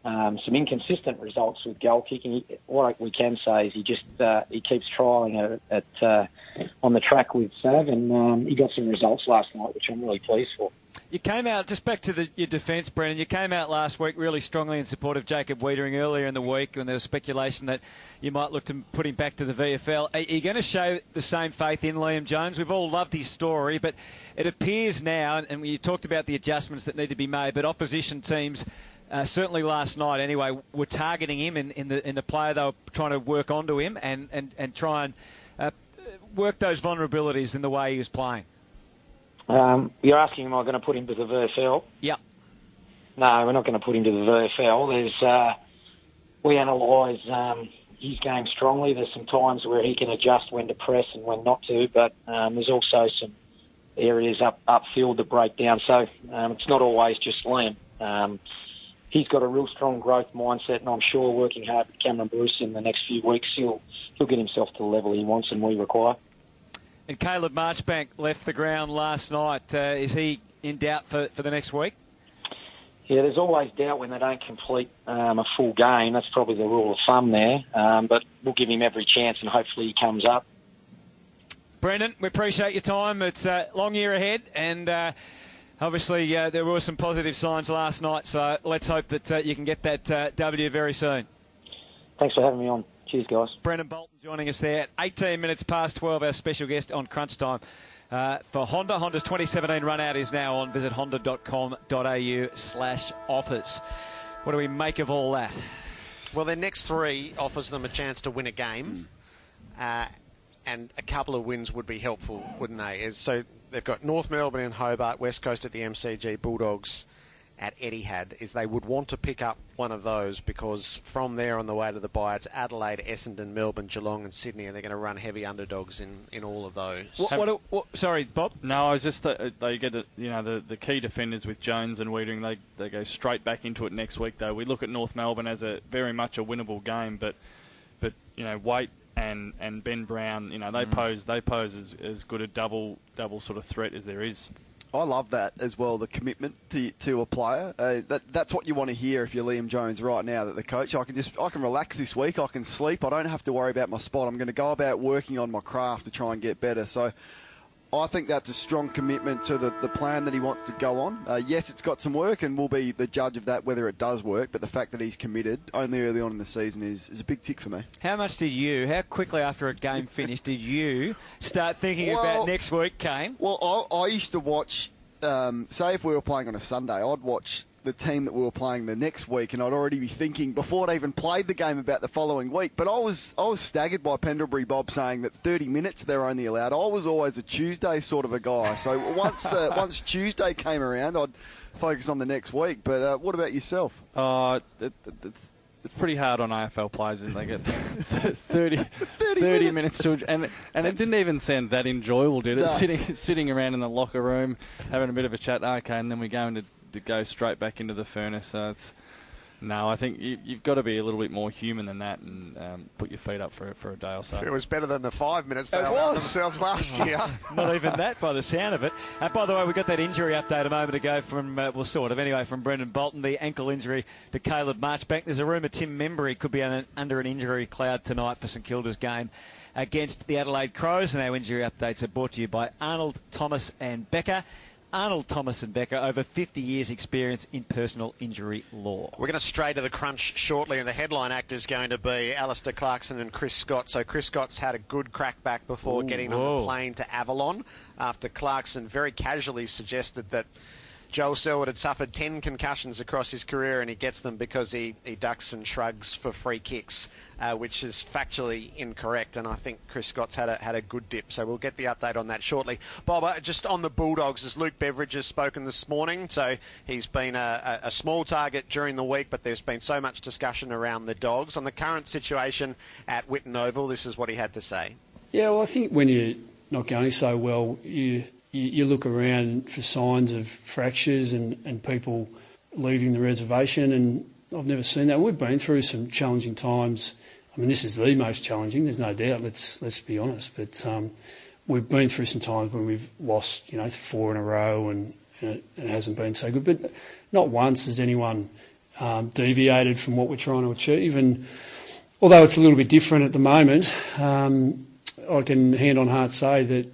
[SPEAKER 19] um, some inconsistent results with goal kicking. He, what we can say is he just uh, he keeps trialling at, at uh, on the track with Sav, and um, he got some results last night, which I'm really pleased for.
[SPEAKER 5] You came out, just back to the, your defence, Brendon, you came out last week really strongly in support of Jacob Weitering earlier in the week when there was speculation that you might look to put him back to the VFL. Are you going to show the same faith in Liam Jones? We've all loved his story, but it appears now, and you talked about the adjustments that need to be made, but opposition teams uh, certainly last night anyway, were targeting him in, in, the in the player. They were trying to work onto him and, and, and try and uh, work those vulnerabilities in the way he was playing.
[SPEAKER 19] Um, you're asking, am I going to put him to the VFL?
[SPEAKER 5] Yeah.
[SPEAKER 19] No, we're not going to put him to the VFL. There's uh, we analyse um, his game strongly. There's some times where he can adjust when to press and when not to, but um, there's also some areas up upfield that break down. So um, it's not always just Liam. Um, he's got a real strong growth mindset, and I'm sure working hard with Cameron Bruce in the next few weeks, he'll he'll get himself to the level he wants and we require.
[SPEAKER 5] And Caleb Marchbank left the ground last night. Uh, is he in doubt for, for the next week?
[SPEAKER 19] Yeah, there's always doubt when they don't complete um, a full game. That's probably the rule of thumb there. Um, but we'll give him every chance, and hopefully he comes up.
[SPEAKER 5] Brendon, we appreciate your time. It's a long year ahead, and uh, obviously uh, there were some positive signs last night. So let's hope that uh, you can get that uh, W very soon.
[SPEAKER 19] Thanks for having me on. Cheers, guys.
[SPEAKER 5] Brendon Bolton joining us there at 18 minutes past 12, our special guest on Crunch Time. Uh, for Honda, Honda's 2017 run out is now on. Visit honda.com.au slash offers. What do we make of all that?
[SPEAKER 7] Well, their next three offers them a chance to win a game, uh, and a couple of wins would be helpful, wouldn't they? So they've got North Melbourne and Hobart, West Coast at the MCG, Bulldogs at Etihad is they would want to pick up one of those because from there on the way to the bye, it's Adelaide, Essendon, Melbourne, Geelong, and Sydney, and they're going to run heavy underdogs in, in all of those.
[SPEAKER 5] What, what, what, sorry, Bob.
[SPEAKER 14] No, I was just uh, they get it. You know the, the key defenders with Jones and Weitering, they they go straight back into it next week. Though we look at North Melbourne as a very much a winnable game, but but you know Waite and and Ben Brown, you know they
[SPEAKER 15] Mm.
[SPEAKER 14] pose they pose as, as good a double double sort of threat as there is.
[SPEAKER 15] I love that as well. The commitment to, to a player. Uh, that that's what you want to hear if you're Liam Jones right now. That the coach, I can just I can relax this week. I can sleep. I don't have to worry about my spot. I'm going to go about working on my craft to try and get better. So. I think that's a strong commitment to the, the plan that he wants to go on. Uh, yes, it's got some work, and we'll be the judge of that whether it does work. But the fact that he's committed only early on in the season is, is a big tick for me.
[SPEAKER 5] How much did you, how quickly after a game finished, did you start thinking
[SPEAKER 15] Well-
[SPEAKER 5] about next week, Kane?
[SPEAKER 15] Well, I, I used to watch, um, say if we were playing on a Sunday, I'd watch the team that we were playing the next week, and I'd already be thinking before they even played the game about the following week. But I was I was staggered by Pendlebury Bob saying that 30 minutes they're only allowed. I was always a Tuesday sort of a guy, so once uh, once Tuesday came around, I'd focus on the next week. But uh, what about yourself?
[SPEAKER 14] Uh, it, it, it's it's pretty hard on AFL players, and they get 30, 30, minutes. to and and it didn't even sound that enjoyable, did it?
[SPEAKER 15] No.
[SPEAKER 14] Sitting sitting around in the locker room having a bit of a chat. Okay, and then we're going to, to go straight back into the furnace. So it's no, I think you, you've got to be a little bit more human than that and um, put your feet up for for a day or so.
[SPEAKER 7] It was better than the five minutes they
[SPEAKER 5] It
[SPEAKER 7] allowed themselves last year.
[SPEAKER 5] Not even that, by the sound of it. Uh, by the way, we got that injury update a moment ago from, uh, well, sort of anyway, from Brendon Bolton, the ankle injury to Caleb Marchbank. There's a rumour Tim Membrey could be on under an injury cloud tonight for St Kilda's game against the Adelaide Crows. And our injury updates are brought to you by Arnold, Thomas, and Becker. Arnold, Thomas, and Becker, over 50 years' experience in personal injury law.
[SPEAKER 7] We're going to stray to the crunch shortly, and the headline act is going to be Alastair Clarkson and Chris Scott. So Chris Scott's had a good crack back before
[SPEAKER 5] Ooh,
[SPEAKER 7] getting on the plane to Avalon after Clarkson very casually suggested that Joel Selwood had suffered 10 concussions across his career, and he gets them because he, he ducks and shrugs for free kicks, uh, which is factually incorrect. And I think Chris Scott's had a, had a good dip, so we'll get the update on that shortly. Bob, uh, just on the Bulldogs, as Luke Beveridge has spoken this morning, so he's been a, a, a small target during the week, but there's been so much discussion around the Dogs. On the current situation at Whitten Oval, this is what he had to say.
[SPEAKER 20] Yeah, well, I think when you're not going so well, you you, you look around for signs of fractures and, and people leaving the reservation, and I've never seen that. We've been through some challenging times. I mean, this is the most challenging. There's no doubt. Let's let's be honest. But um, we've been through some times when we've lost, you know, four in a row and, and it, hasn't been so good. But not once has anyone um, deviated from what we're trying to achieve. And although it's a little bit different at the moment, um, I can hand on heart say that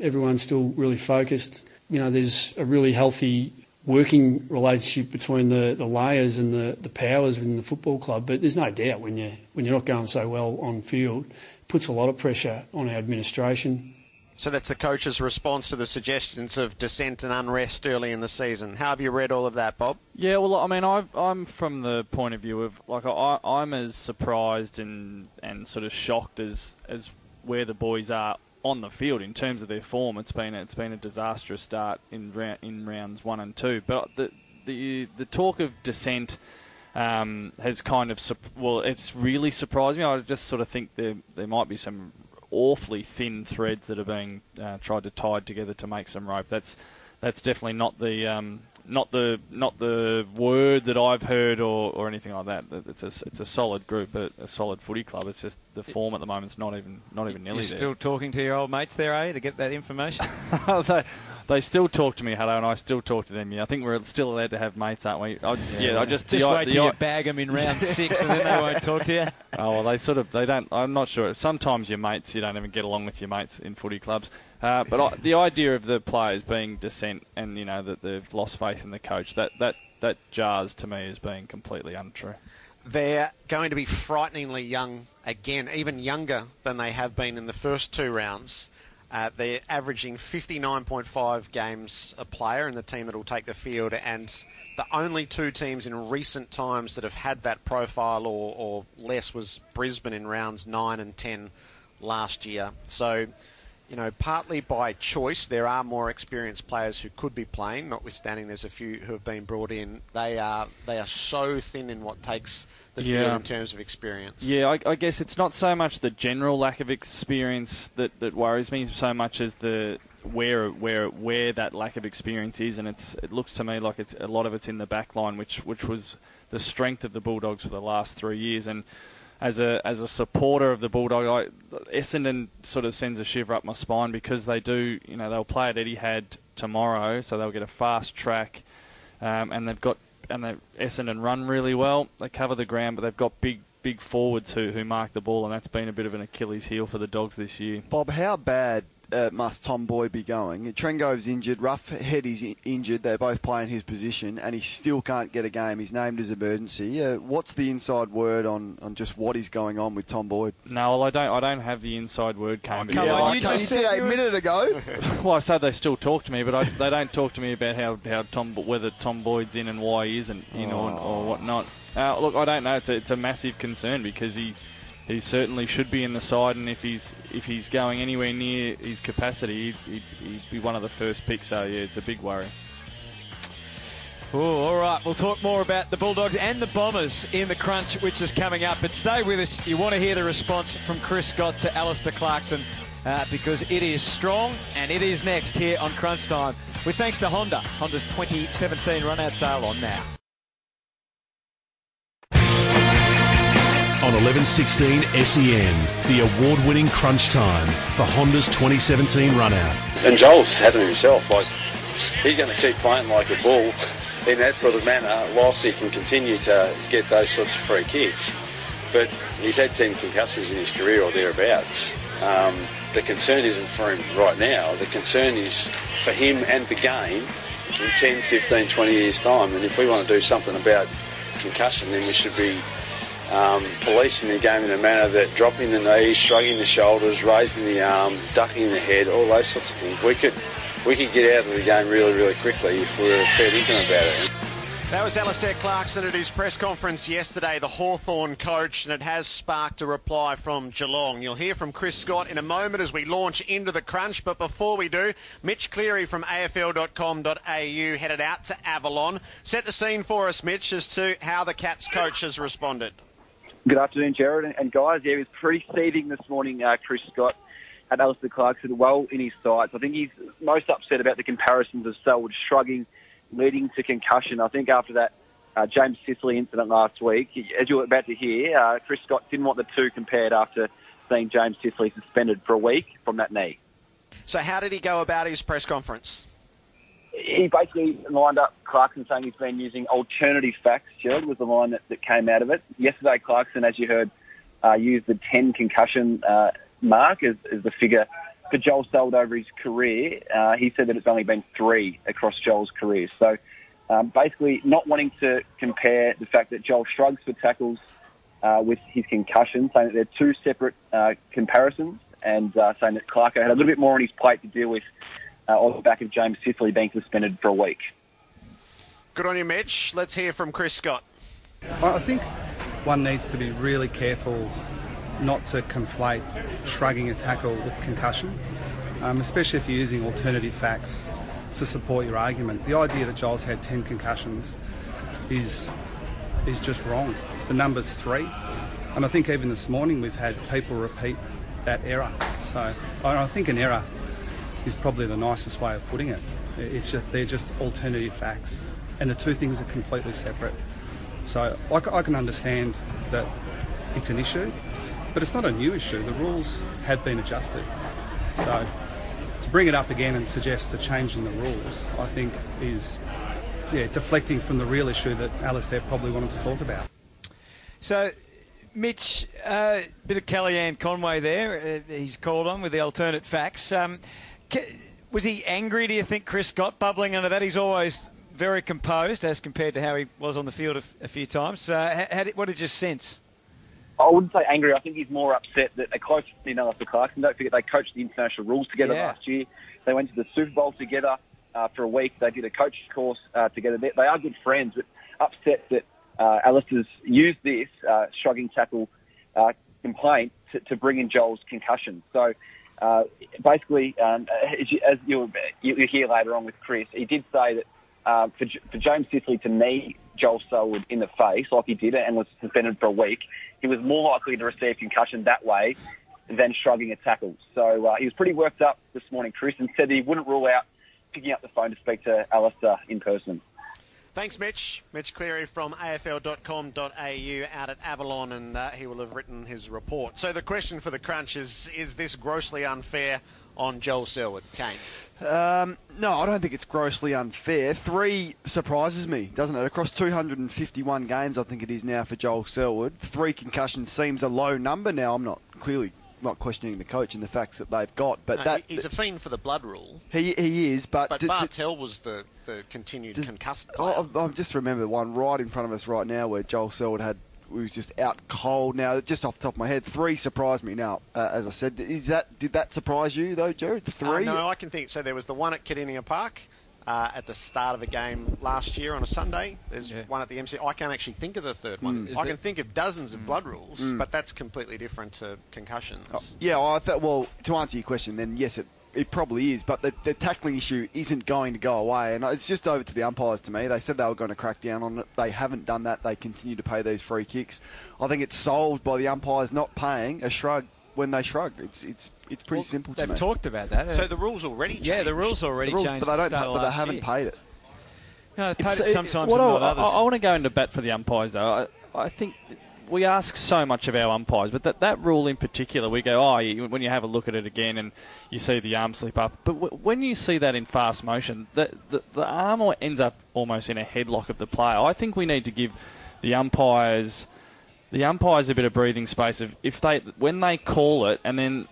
[SPEAKER 20] everyone's still really focused. You know, there's a really healthy working relationship between the, the layers and the, the powers within the football club. But there's no doubt when you when you're not going so well on field, it puts a lot of pressure on our administration.
[SPEAKER 7] So that's the coach's response to the suggestions of dissent and unrest early in the season. How have you read all of that, Bob?
[SPEAKER 14] Yeah, well, I mean, i am from the point of view of like I, I'm as surprised and and sort of shocked as as where the boys are on the field in terms of their form. It's been it's been a disastrous start in round, in rounds one and two. But the the the talk of dissent. Um, has kind of well, it's really surprised me. I just sort of think there there might be some awfully thin threads that are being uh, tried to tie together to make some rope. That's that's definitely not the um, not the not the word that I've heard or, or anything like that. It's a it's a solid group, a, a solid footy club. It's just the form at the moment's not even not even nearly
[SPEAKER 5] You're
[SPEAKER 14] there.
[SPEAKER 5] still talking to your old mates there, eh, to get that information?
[SPEAKER 14] they, they still talk to me, hello, and I still talk to them. Yeah, I think we're still allowed to have mates, aren't we? I, yeah, yeah, I just
[SPEAKER 5] just
[SPEAKER 14] the,
[SPEAKER 5] wait
[SPEAKER 14] the,
[SPEAKER 5] till
[SPEAKER 14] the,
[SPEAKER 5] you bag them in round six, and then they won't talk to you.
[SPEAKER 14] Oh well, they sort of they don't. I'm not sure. Sometimes your mates, you don't even get along with your mates in footy clubs. Uh, but I, the idea of the players being dissent and you know that they've lost faith in the coach that that that jars to me as being completely untrue.
[SPEAKER 7] They're going to be frighteningly young again, even younger than they have been in the first two rounds. Uh, they're averaging 59.5 games a player in the team that will take the field, and the only two teams in recent times that have had that profile or, or less was Brisbane in rounds 9 and 10 last year. So you know, partly by choice, there are more experienced players who could be playing. Notwithstanding, there's a few who have been brought in. They are they are so thin in what takes the
[SPEAKER 14] Yeah.
[SPEAKER 7] field in terms of experience.
[SPEAKER 14] Yeah, I, I guess it's not so much the general lack of experience that, that worries me, so much as the where where where that lack of experience is, and it's it looks to me like it's a lot of it's in the back line, which which was the strength of the Bulldogs for the last three years, and as a as a supporter of the Bulldog, I, Essendon sort of sends a shiver up my spine because they do, you know, they'll play at Etihad tomorrow, so they'll get a fast track, um, and they've got and they Essendon run really well. They cover the ground, but they've got big big forwards who who mark the ball, and that's been a bit of an Achilles heel for the Dogs this year.
[SPEAKER 15] Bob, how bad uh, must Tom Boyd be going? Trengove's injured, Roughead is injured. They're both playing his position, and he still can't get a game. He's named as emergency. Uh, what's the inside word on, on just what is going on with Tom Boyd?
[SPEAKER 14] No, well, I don't. I don't have the inside word, Cam.
[SPEAKER 15] come on, you just said a minute ago.
[SPEAKER 14] well, I said they still talk to me, but I, they don't talk to me about how, how Tom whether Tom Boyd's in and why he isn't, you know, or, or whatnot. Uh, look, I don't know. It's a, it's a massive concern because he he certainly should be in the side, and if he's if he's going anywhere near his capacity, he'd, he'd, be one of the first picks. So yeah, it's a big worry.
[SPEAKER 5] Oh, all right. We'll talk more about the Bulldogs and the Bombers in the crunch, which is coming up. But stay with us. You want to hear the response from Chris Scott to Alastair Clarkson uh, because it is strong and it is next here on Crunch Time. With thanks to Honda. Honda's 2017 run-out sale on now.
[SPEAKER 2] On 1116 SEN, the award winning crunch time for Honda's 2017 run out.
[SPEAKER 21] And Joel's had it himself. Like he's going to keep playing like a bull in that sort of manner, whilst he can continue to get those sorts of free kicks. But he's had 10 concussions in his career or thereabouts. Um, the concern isn't for him right now. The concern is for him and the game in 10, 15, 20 years' time. And if we want to do something about concussion, then we should be um, policing the game in a manner that dropping the knees, shrugging the shoulders, raising the arm, ducking the head, all those sorts of things. We could we could get out of the game really, really quickly if we were fair dinkum about it.
[SPEAKER 7] That was Alastair Clarkson at his press conference yesterday, the Hawthorn coach, and it has sparked a reply from Geelong. You'll hear from Chris Scott in a moment as we launch into the crunch, but before we do, Mitch Cleary from AFL.com.au headed out to Avalon. Set the scene for us, Mitch, as to how the Cats coach has responded.
[SPEAKER 17] Good afternoon, Gerard and, guys. Yeah, he was pretty seething this morning, uh, Chris Scott. Had Alastair Clarkson well in his sights. I think he's most upset about the comparisons of Selwood shrugging, leading to concussion. I think after that uh, James Sicily incident last week, as you were about to hear, uh, Chris Scott didn't want the two compared after seeing James Sicily suspended for a week from that knee.
[SPEAKER 7] So how did he go about his press conference?
[SPEAKER 22] He basically lined up Clarkson saying he's been using alternative facts. Gerard was the line that, that came out of it. Yesterday, Clarkson, as you heard, uh, used the 10 concussion uh, mark as, as the figure for Joel Selwood over his career. Uh, he said that it's only been three across Joel's career. So um, basically, not wanting to compare the fact that Joel shrugs for tackles uh, with his concussion, saying that they're two separate uh, comparisons, and uh, saying that Clarko had a little bit more on his plate to deal with uh, on the back of James Sicily being suspended for a week.
[SPEAKER 7] Good on you, Mitch. Let's hear from Chris Scott.
[SPEAKER 23] I think one needs to be really careful not to conflate shrugging a tackle with concussion, um, especially if you're using alternative facts to support your argument. The idea that Joel's had 10 concussions is is just wrong. The number's three, and I think even this morning we've had people repeat that error. So I think an error is probably the nicest way of putting it. It's just they're just alternative facts, and the two things are completely separate. So I, I can understand that it's an issue, but it's not a new issue. The rules have been adjusted. So to bring it up again and suggest a change in the rules, I think is yeah deflecting from the real issue that Alastair probably wanted to talk about.
[SPEAKER 5] So Mitch, a uh, bit of Kellyanne Conway there. Uh, he's called on with the alternate facts. Um, was he angry, do you think, Chris got bubbling under that? He's always very composed as compared to how he was on the field a, a few times. Uh, how, what did you sense?
[SPEAKER 22] I wouldn't say angry. I think he's more upset that they close to Alastair Clarkson. Don't forget they coached the international rules together
[SPEAKER 5] yeah.
[SPEAKER 22] last year. They went to the Super Bowl together uh, for a week. They did a coach course uh, together. They, they, are good friends, but upset that uh, Alastair's used this uh, shrugging tackle uh, complaint to, to, bring in Joel's concussion. So uh, basically, um, as, you, as you'll, you'll, hear later on with Chris, he did say that uh, for, for, James Sicily to knee Joel Selwood in the face, like he did, it, and was suspended for a week, he was more likely to receive concussion that way than shrugging a tackle. So uh, he was pretty worked up this morning, Chris, and said he wouldn't rule out picking up the phone to speak to Alastair in person.
[SPEAKER 7] Thanks, Mitch. Mitch Cleary from AFL.com.au out at Avalon, and uh, he will have written his report. So the question for the crunch is: Is this grossly unfair on Joel Selwood, Kane?
[SPEAKER 15] Um, no, I don't think it's grossly unfair. Three surprises me, doesn't it? Across 251 games, I think it is now for Joel Selwood. Three concussions seems a low number. Now, I'm not clearly not questioning the coach and the facts that they've got, but
[SPEAKER 7] no,
[SPEAKER 15] that
[SPEAKER 7] he's a fiend for the blood rule.
[SPEAKER 15] He he is, but
[SPEAKER 7] but d- Bartel d- was the, the continued d- concussed.
[SPEAKER 15] Oh, I, I just remember one right in front of us right now where Joel Selwood had was just out cold. Now, just off the top of my head, three surprised me. Now, uh, as I said, is that did that surprise you though, Gerard? Three?
[SPEAKER 7] Uh, no, I can think. So there was the one at Kardinia Park uh, at the start of a game last year on a Sunday. There's yeah. one at the MC. I can't actually think of the third one. Mm. I can think of dozens of mm. blood rules, mm. but that's completely different to concussions. Oh,
[SPEAKER 15] yeah, I thought. Well, to answer your question, then yes, it it probably is, but the, the, tackling issue isn't going to go away, and it's just over to the umpires to me. They said they were going to crack down on it. They haven't done that. They continue to pay these free kicks. I think it's solved by the umpires not paying a shrug when they shrug. It's it's it's pretty
[SPEAKER 5] well,
[SPEAKER 15] simple
[SPEAKER 5] to
[SPEAKER 15] they've
[SPEAKER 5] me. They've talked about that.
[SPEAKER 7] So the rules already changed.
[SPEAKER 5] Yeah, the rules already
[SPEAKER 15] the rules,
[SPEAKER 5] changed.
[SPEAKER 15] But they don't. But they haven't
[SPEAKER 5] year.
[SPEAKER 15] paid it.
[SPEAKER 5] No, they paid it sometimes
[SPEAKER 14] what
[SPEAKER 5] and
[SPEAKER 14] I,
[SPEAKER 5] others.
[SPEAKER 14] I, I want to go into bat for the umpires though. I, I think we ask so much of our umpires, but that, that rule in particular, we go, oh, you, when you have a look at it again and you see the arm slip up, but w- when you see that in fast motion, the, the, the arm ends up almost in a headlock of the player. I think we need to give the umpires the umpires a bit of breathing space of if they when they call it and then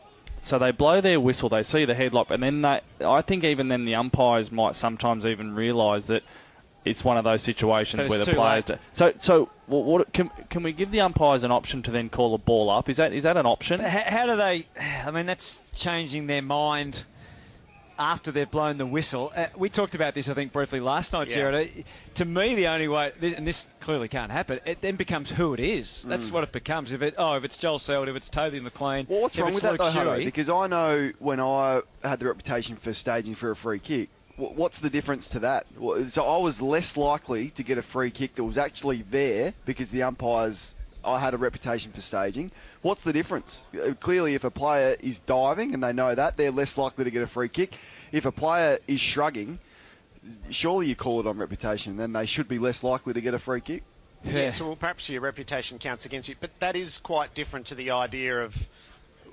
[SPEAKER 14] so they blow their whistle, they see the headlock, and then they, I think even then the umpires might sometimes even realise that it's one of those situations where the players. Do, so, so what, what, can can we give the umpires an option to then call a ball up? Is that is that an option?
[SPEAKER 5] How, how do they? I mean, that's changing their mind after they've blown the whistle. Uh, we talked about this, I think, briefly last night, yeah. Gerard. To me, the only way, and this clearly can't happen, it then becomes who it is. That's mm. what it becomes. If it, oh, if it's Joel Selwood, if it's Toby McLean,
[SPEAKER 15] well, what's wrong with
[SPEAKER 5] Luke
[SPEAKER 15] that, though, Because I know when I had the reputation for staging for a free kick, what's the difference to that? So I was less likely to get a free kick that was actually there because the umpires I had a reputation for staging. What's the difference? Uh, clearly, if a player is diving and they know that, they're less likely to get a free kick. If a player is shrugging, surely you call it on reputation, then they should be less likely to get a free kick.
[SPEAKER 7] Yeah, yeah so well, perhaps your reputation counts against you, but that is quite different to the idea of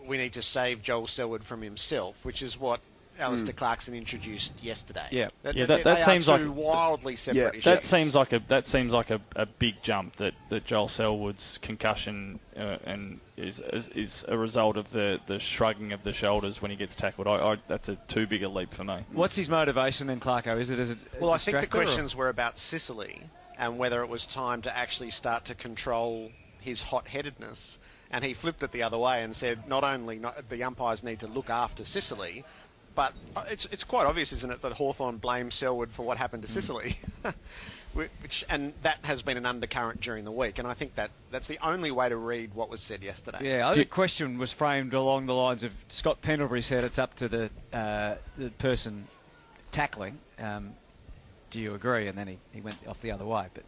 [SPEAKER 7] we need to save Joel Selwood from himself, which is what Alastair Clarkson introduced yesterday.
[SPEAKER 14] Yeah,
[SPEAKER 7] that,
[SPEAKER 14] yeah, that, that
[SPEAKER 7] they are
[SPEAKER 14] seems
[SPEAKER 7] two
[SPEAKER 14] like
[SPEAKER 7] wildly separate issues.
[SPEAKER 14] That seems like a that seems like a, a big jump that, that Joel Selwood's concussion uh, and is, is is a result of the, the shrugging of the shoulders when he gets tackled. I, I that's a too big a leap for me.
[SPEAKER 5] What's his motivation then, Clarko? Is it as a
[SPEAKER 7] Well, I think the
[SPEAKER 5] distractor or-
[SPEAKER 7] questions were about Sicily and whether it was time to actually start to control his hot-headedness. And he flipped it the other way and said, not only not, the umpires need to look after Sicily, but uh, it's it's quite obvious, isn't it, that Hawthorn blames Selwood for what happened to
[SPEAKER 5] Hmm.
[SPEAKER 7] Sicily. Which, and that has been an undercurrent during the week, and I think that that's the only way to read what was said yesterday.
[SPEAKER 5] Yeah, I think the question was framed along the lines of Scott Pendlebury said it's up to the uh, the person tackling. Um, do you agree? And then he, he went off the other way. But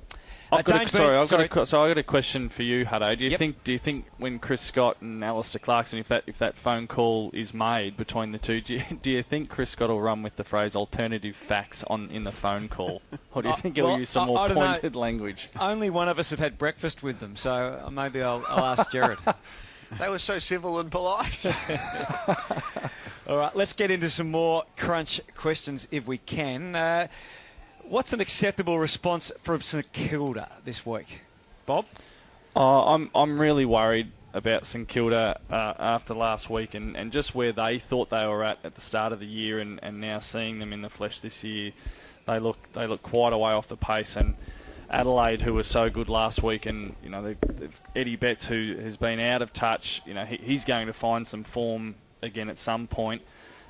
[SPEAKER 5] uh,
[SPEAKER 14] I've got a, sorry, I've
[SPEAKER 5] sorry.
[SPEAKER 14] got a, que- so I got a question for you, Hutto. Do you
[SPEAKER 5] Yep.
[SPEAKER 14] think do you think when Chris Scott and Alastair Clarkson, if that if that phone call is made between the two, do you, do you think Chris Scott will run with the phrase alternative facts on in the phone call, or do you
[SPEAKER 5] Uh,
[SPEAKER 14] think he'll
[SPEAKER 5] well,
[SPEAKER 14] use some
[SPEAKER 5] I-
[SPEAKER 14] more
[SPEAKER 5] I don't know.
[SPEAKER 14] pointed language?
[SPEAKER 5] Only one of us have had breakfast with them, so uh, maybe I'll, I'll ask Gerard.
[SPEAKER 7] They were so civil and polite.
[SPEAKER 5] All right, let's get into some more crunch questions if we can. Uh, what's an acceptable response from St Kilda this week, Bob?
[SPEAKER 14] Oh, I'm I'm really worried about St Kilda uh, after last week and, and just where they thought they were at at the start of the year and, and now seeing them in the flesh this year, they look they look quite a way off the pace and. Adelaide, who was so good last week, and you know they've, they've, Eddie Betts, who has been out of touch, you know he, he's going to find some form again at some point.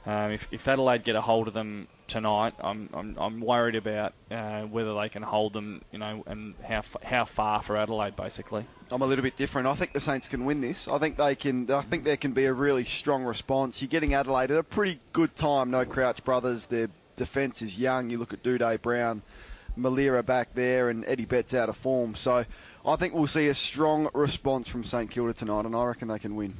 [SPEAKER 14] Um, if, if Adelaide get a hold of them tonight, I'm I'm, I'm worried about uh, whether they can hold them, you know, and how how far for Adelaide basically.
[SPEAKER 15] I'm a little bit different. I think the Saints can win this. I think they can. I think there can be a really strong response. You're getting Adelaide at a pretty good time. No Crouch brothers. Their defence is young. You look at Doedee Brown, Milera back there, and Eddie Betts out of form. So I think we'll see a strong response from St Kilda tonight, and I reckon they can win.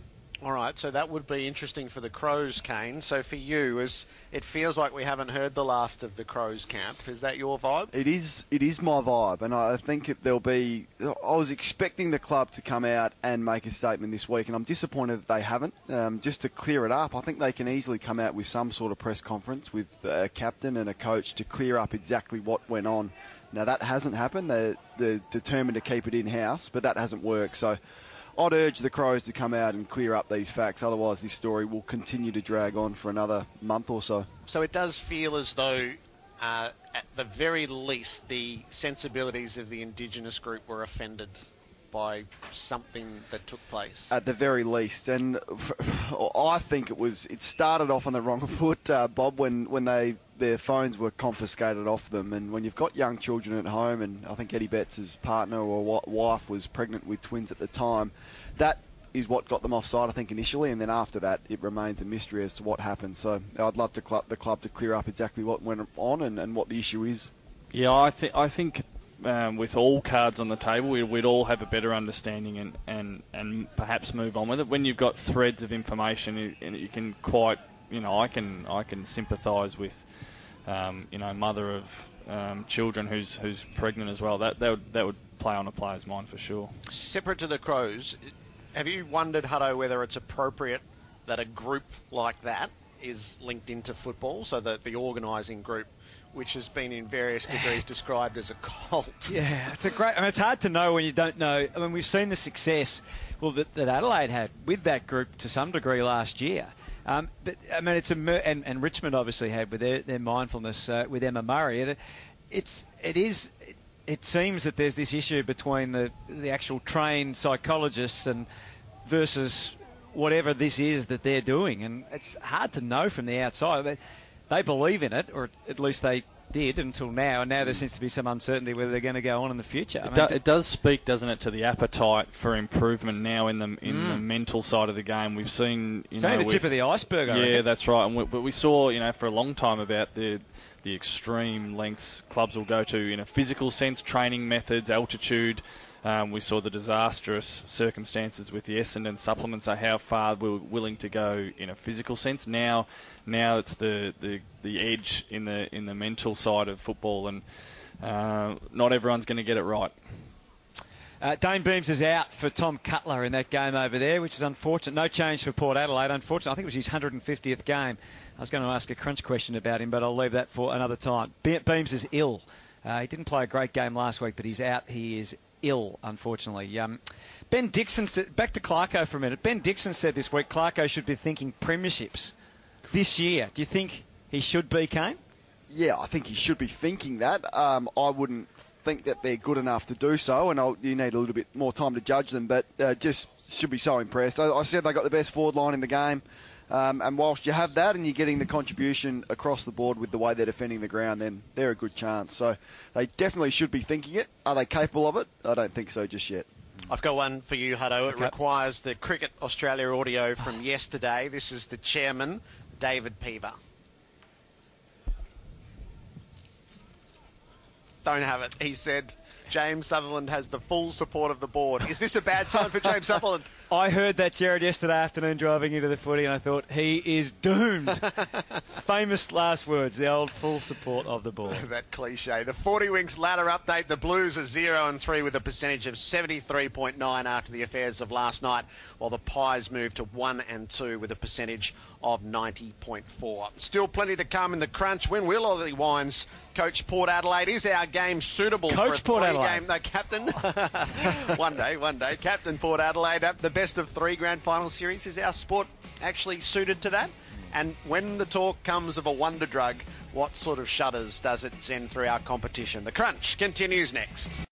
[SPEAKER 7] All right, so that would be interesting for the Crows, Kane. So for you, as it feels like we haven't heard the last of the Crows camp, is that your vibe?
[SPEAKER 15] It is. It is my vibe, and I think it, there'll be. I was expecting the club to come out and make a statement this week, and I'm disappointed that they haven't. Um, just to clear it up, I think they can easily come out with some sort of press conference with a captain and a coach to clear up exactly what went on. Now that hasn't happened. They're, they're determined to keep it in house, but that hasn't worked. So. I'd urge the Crows to come out and clear up these facts. Otherwise, this story will continue to drag on for another month or so.
[SPEAKER 7] So it does feel as though, uh, at the very least, the sensibilities of the Indigenous group were offended by something that took place.
[SPEAKER 15] at the very least. And f- I think it was it started off on the wrong foot, uh, Bob, when when they their phones were confiscated off them. And when you've got young children at home, and I think Eddie Betts' partner or wife was pregnant with twins at the time, that is what got them offside, I think, initially, and then after that, it remains a mystery as to what happened. So I'd love to the club to clear up exactly what went on and, and what the issue is.
[SPEAKER 14] Yeah, I think I think um, with all cards on the table, we, we'd all have a better understanding and, and, and perhaps move on with it. When you've got threads of information, you can quite, you know, I can I can sympathise with, um, you know, mother of um, children who's who's pregnant as well. That that would that would play on a player's mind for sure.
[SPEAKER 7] Separate to the Crows, have you wondered, Hutto, whether it's appropriate that a group like that is linked into football, so that the organising group, which has been in various degrees described as a cult?
[SPEAKER 5] Yeah, it's a great. I mean, it's hard to know when you don't know. I mean, we've seen the success well that, that Adelaide had with that group to some degree last year. Um, but I mean, it's a and, and Richmond obviously had with their, their mindfulness uh, with Emma Murray. It, it's it is. It, it seems that there's this issue between the the actual trained psychologists and versus whatever this is that they're doing, and it's hard to know from the outside. But they believe in it, or at least they did until now, and now there seems to be some uncertainty whether they're going to go on in the future. I
[SPEAKER 14] It, do, it does speak, doesn't it, to the appetite for improvement now in the in
[SPEAKER 5] Mm.
[SPEAKER 14] the mental side of the game. We've seen, you
[SPEAKER 5] It's
[SPEAKER 14] know,
[SPEAKER 5] only the tip of the iceberg, I
[SPEAKER 14] Yeah,
[SPEAKER 5] reckon.
[SPEAKER 14] that's right. And we, but we saw, you know, for a long time about the the extreme lengths clubs will go to in a physical sense, training methods, altitude. Um, we saw the disastrous circumstances with the Essendon supplements, so how far we were willing to go in a physical sense. Now, now it's the, the, the edge in the in the mental side of football, and uh, not everyone's going to get it right.
[SPEAKER 5] Uh, Dayne Beams is out for Tom Cutler in that game over there, which is unfortunate. No change for Port Adelaide. Unfortunately, I think it was his 150th game. I was going to ask a crunch question about him, but I'll leave that for another time. Be- Beams is ill. Uh, he didn't play a great game last week, but he's out. He is ill, unfortunately. Um, ben Dixon, said, back to Clarko for a minute. Ben Dixon said this week Clarko should be thinking premierships this year. Do you think he should be, Kane?
[SPEAKER 15] Yeah, I think he should be thinking that. Um, I wouldn't think that they're good enough to do so, and I'll, you need a little bit more time to judge them. But uh, just should be so impressed. I, I said they got the best forward line in the game. Um, and whilst you have that and you're getting the contribution across the board with the way they're defending the ground, then they're a good chance. So they definitely should be thinking it. Are they capable of it? I don't think so just yet.
[SPEAKER 7] I've got one for you, Hutto. It
[SPEAKER 15] Okay.
[SPEAKER 7] requires the Cricket Australia audio from yesterday. This is the chairman, David Peever. Don't have it. He said James Sutherland has the full support of the board. Is this a bad sign for James Sutherland?
[SPEAKER 5] I heard that Gerard yesterday afternoon driving into the footy, and I thought he is doomed. Famous last words, the old full support of the board.
[SPEAKER 7] that cliche. The 40 Wings ladder update. The Blues are 0 and 3 with a percentage of 73.9 after the affairs of last night, while the Pies move to 1 and 2 with a percentage of 90.4. Still plenty to come in the crunch. When will Ollie Wines coach Port Adelaide? Is our game suitable
[SPEAKER 5] Coach
[SPEAKER 7] for a
[SPEAKER 5] Port Adelaide.
[SPEAKER 7] game? No, captain. one day, one day. Captain Port Adelaide. The best of three grand final series. Is our sport actually suited to that? Hmm. And when the talk comes of a wonder drug, what sort of shudders does it send through our competition? The crunch continues next.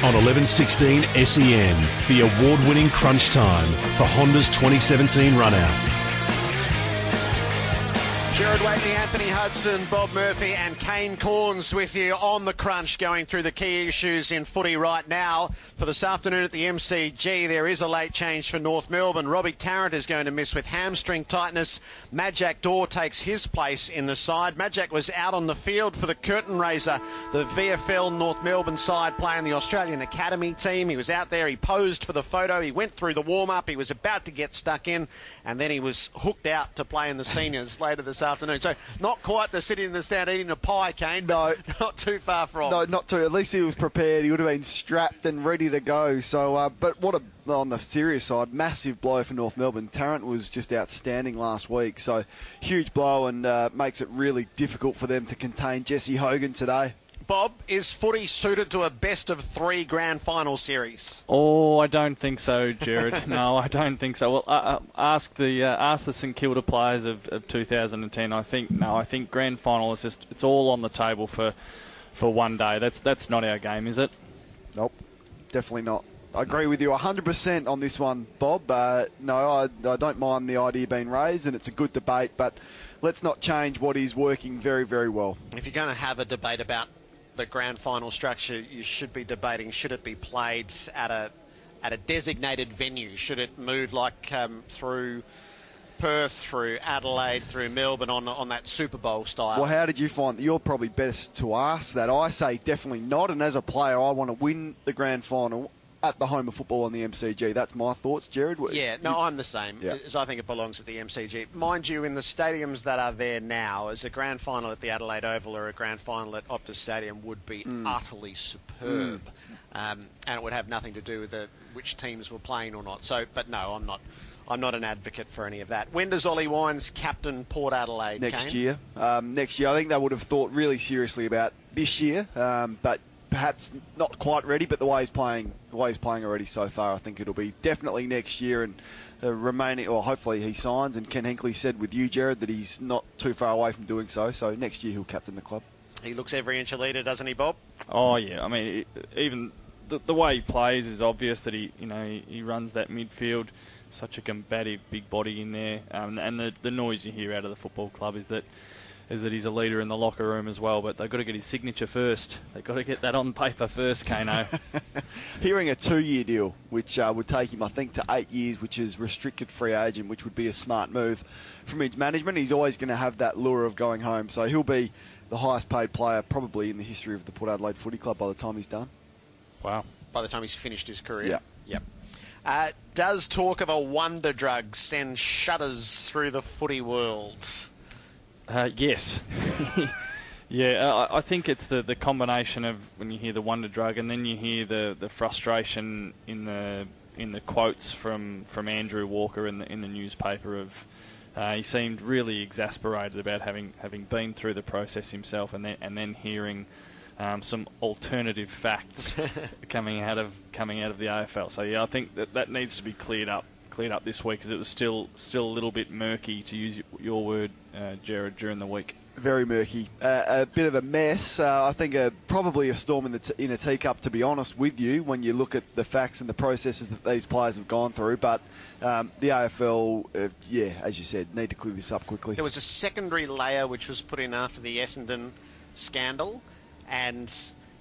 [SPEAKER 2] On 1116 SEN, the award winning crunch time for Honda's 2017 run out.
[SPEAKER 7] Gerard Whateley, Anthony Hudson, Bob Murphy, and Kane Cornes with you on the crunch, going through the key issues in footy right now. For this afternoon at the MCG, there is a late change for North Melbourne. Robbie Tarrant is going to miss with hamstring tightness. Majak Daw takes his place in the side. Majak was out on the field for the curtain raiser, the VFL North Melbourne side playing the Australian Academy team. He was out there, he posed for the photo, he went through the warm up, he was about to get stuck in, and then he was hooked out to play in the seniors later this afternoon. So not quite the sitting in the stand eating a pie, Kane, but not too far from.
[SPEAKER 15] No, not too. At least he was prepared. He would have been strapped and ready to go. So, uh, but what a on the serious side, massive blow for North Melbourne. Tarrant was just outstanding last week. So, huge blow and uh, makes it really difficult for them to contain Jesse Hogan today.
[SPEAKER 7] Bob, is footy suited to a best of three grand final series?
[SPEAKER 14] Oh, I don't think so, Gerard. no, I don't think so. Well, uh, uh, ask the uh, ask the St Kilda players of, of 2010. I think no, I think grand final is just it's all on the table for for one day. That's that's not our game, is it?
[SPEAKER 15] Nope, definitely not. I agree with you 100% on this one, Bob. Uh, no, I, I don't mind the idea being raised, and it's a good debate, but let's not change what is working very, very well.
[SPEAKER 7] If you're going to have a debate about the grand final structure, you should be debating should it be played at a at a designated venue? Should it move like um, through Perth, through Adelaide, through Melbourne on on that Super Bowl style?
[SPEAKER 15] Well, how did you find? You're probably best to ask that. I say definitely not, and as a player, I want to win the grand final at the home of football on the MCG. That's my thoughts, Gerard.
[SPEAKER 7] Yeah, no, I'm the same.
[SPEAKER 15] Yeah.
[SPEAKER 7] As I think it belongs at the MCG. Mind you, in the stadiums that are there now, as a grand final at the Adelaide Oval or a grand final at Optus Stadium would be
[SPEAKER 15] Mm.
[SPEAKER 7] utterly superb, um, and it would have nothing to do with the, which teams were playing or not. So, but no, I'm not. I'm not an advocate for any of that. When does Ollie Wines captain Port Adelaide?
[SPEAKER 15] next
[SPEAKER 7] Kane?
[SPEAKER 15] year. Um, next year, I think they would have thought really seriously about this year, um, but perhaps not quite ready. But the way he's playing, the way he's playing already so far, I think it'll be definitely next year and. Uh, remaining, or hopefully he signs. And Ken Hinkley said with you, Gerard, that he's not too far away from doing so. So next year he'll captain the club.
[SPEAKER 7] He looks every inch a leader, doesn't he, Bob?
[SPEAKER 14] Oh yeah, I mean even the, the way he plays is obvious that he you know he, he runs that midfield, such a combative big body in there, um, and the the noise you hear out of the football club is that is that he's a leader in the locker room as well. But they've got to get his signature first. They've got to get that on paper first, Kano.
[SPEAKER 15] Hearing a two-year deal, which uh, would take him, I think, to eight years, which is restricted free agent, which would be a smart move from his management. He's always going to have that lure of going home, so he'll be the highest-paid player probably in the history of the Port Adelaide Footy Club by the time he's done.
[SPEAKER 14] Wow.
[SPEAKER 7] By the time he's finished his career.
[SPEAKER 15] Yeah.
[SPEAKER 7] Yep. Uh, does talk of a wonder drug send shudders through the footy world?
[SPEAKER 14] Uh, yes. Yeah, I, I think it's the, the combination of when you hear the wonder drug and then you hear the, the frustration in the in the quotes from, from Andrew Walker in the in the newspaper of uh, he seemed really exasperated about having having been through the process himself and then and then hearing um, some alternative facts coming out of coming out of the AFL. So yeah, I think that that needs to be cleared up cleared up this week because it was still still a little bit murky to use your word, uh, Gerard, during the week.
[SPEAKER 15] Very murky, uh, a bit of a mess. Uh, I think uh, probably a storm in the t- in a teacup, to be honest with you, when you look at the facts and the processes that these players have gone through. But um, the AFL, uh, yeah, as you said, need to clear this up quickly.
[SPEAKER 7] There was a secondary layer which was put in after the Essendon scandal, and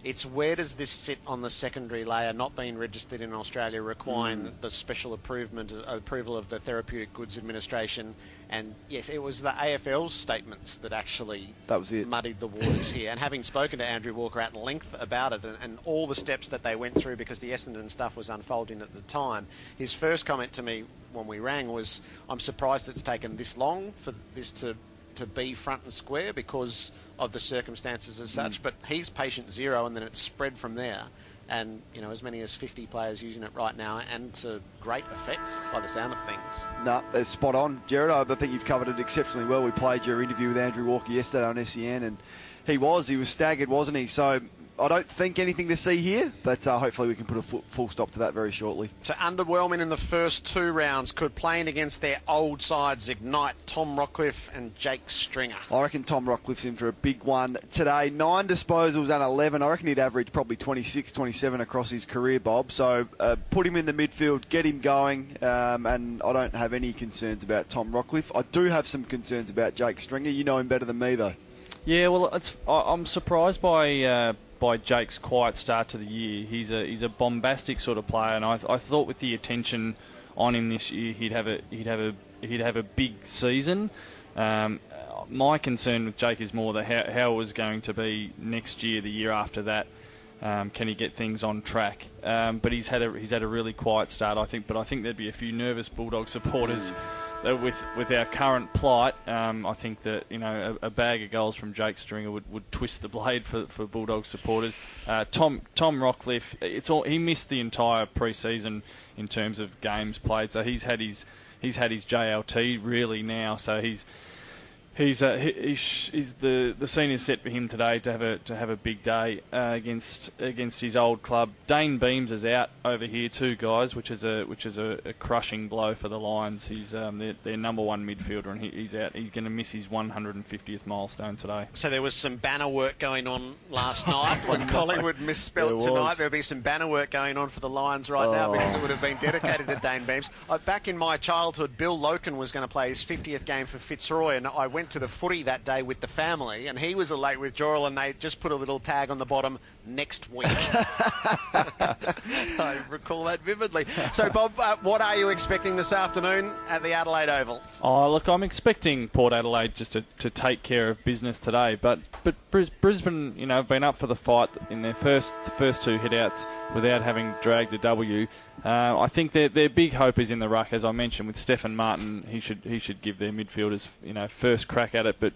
[SPEAKER 7] it's where does this sit on the secondary layer not being registered in Australia, requiring
[SPEAKER 15] Mm.
[SPEAKER 7] the special approval, approval of the Therapeutic Goods Administration? And yes, it was the AFL's statements that actually
[SPEAKER 15] That was it.
[SPEAKER 7] muddied the waters here. And having spoken to Andrew Walker at length about it and, and all the steps that they went through because the Essendon stuff was unfolding at the time, his first comment to me when we rang was, "I'm surprised it's taken this long for this to." To be front and square because of the circumstances as such,
[SPEAKER 15] Mm.
[SPEAKER 7] but he's patient zero, and then it's spread from there. And you know, as many as 50 players using it right now, and to great effect by the sound of things.
[SPEAKER 15] No, it's spot on, Gerard. I think you've covered it exceptionally well. We played your interview with Andrew Walker yesterday on SEN, and he was he was staggered, wasn't he? So I don't think anything to see here, but uh, hopefully we can put a fu- full stop to that very shortly.
[SPEAKER 7] So underwhelming in the first two rounds, could playing against their old sides ignite Tom Rockliff and Jake Stringer.
[SPEAKER 15] I reckon Tom Rockliff's in for a big one today. Nine disposals and 11. I reckon he'd average probably 26, 27 across his career, Bob. So uh, put him in the midfield, get him going, um, and I don't have any concerns about Tom Rockliff. I do have some concerns about Jake Stringer. You know him better than me, though.
[SPEAKER 14] Yeah, well, it's, I, I'm surprised by uh, by Jake's quiet start to the year. He's a he's a bombastic sort of player, and I, I thought with the attention on him this year, he'd have a he'd have a he'd have a big season. Um, my concern with Jake is more that how, how it was going to be next year, the year after that. Um, can he get things on track? Um, but he's had a he's had a really quiet start, I think. But I think there'd be a few nervous Bulldog supporters uh, with with our current plight. Um, I think that you know a, a bag of goals from Jake Stringer would, would twist the blade for, for Bulldog supporters. Uh, Tom Tom Rockliff, it's all he missed the entire pre-season in terms of games played, so he's had his he's had his JLT really now. So he's he's uh, he, he's, he's the the scene is set for him today to have a to have a big day uh, against against his old club. Dayne Beams is out over here too, guys, which is a which is a, a crushing blow for the Lions. He's um, their, their number one midfielder, and he, he's out. He's going to miss his 150th milestone today.
[SPEAKER 7] So there was some banner work going on last night when Collingwood misspelled
[SPEAKER 14] there
[SPEAKER 7] tonight. There'll be some banner work going on for the Lions right now
[SPEAKER 14] Oh.
[SPEAKER 7] because it would have been dedicated to Dayne Beams. Uh, back in my childhood, Bill Loken was going to play his 50th game for Fitzroy, and I went to the footy that day with the family, and he was a late withdrawal, and they just put a little tag on the bottom next week. I recall that vividly. So, Bob, uh, what are you expecting this afternoon at the Adelaide Oval?
[SPEAKER 14] Oh, look, I'm expecting Port Adelaide just to, to take care of business today, but but Brisbane, you know, have been up for the fight in their first the first two hitouts without having dragged a W. Uh, I think their their big hope is in the ruck, as I mentioned with Stefan Martin. He should he should give their midfielders you know first crack at it, but.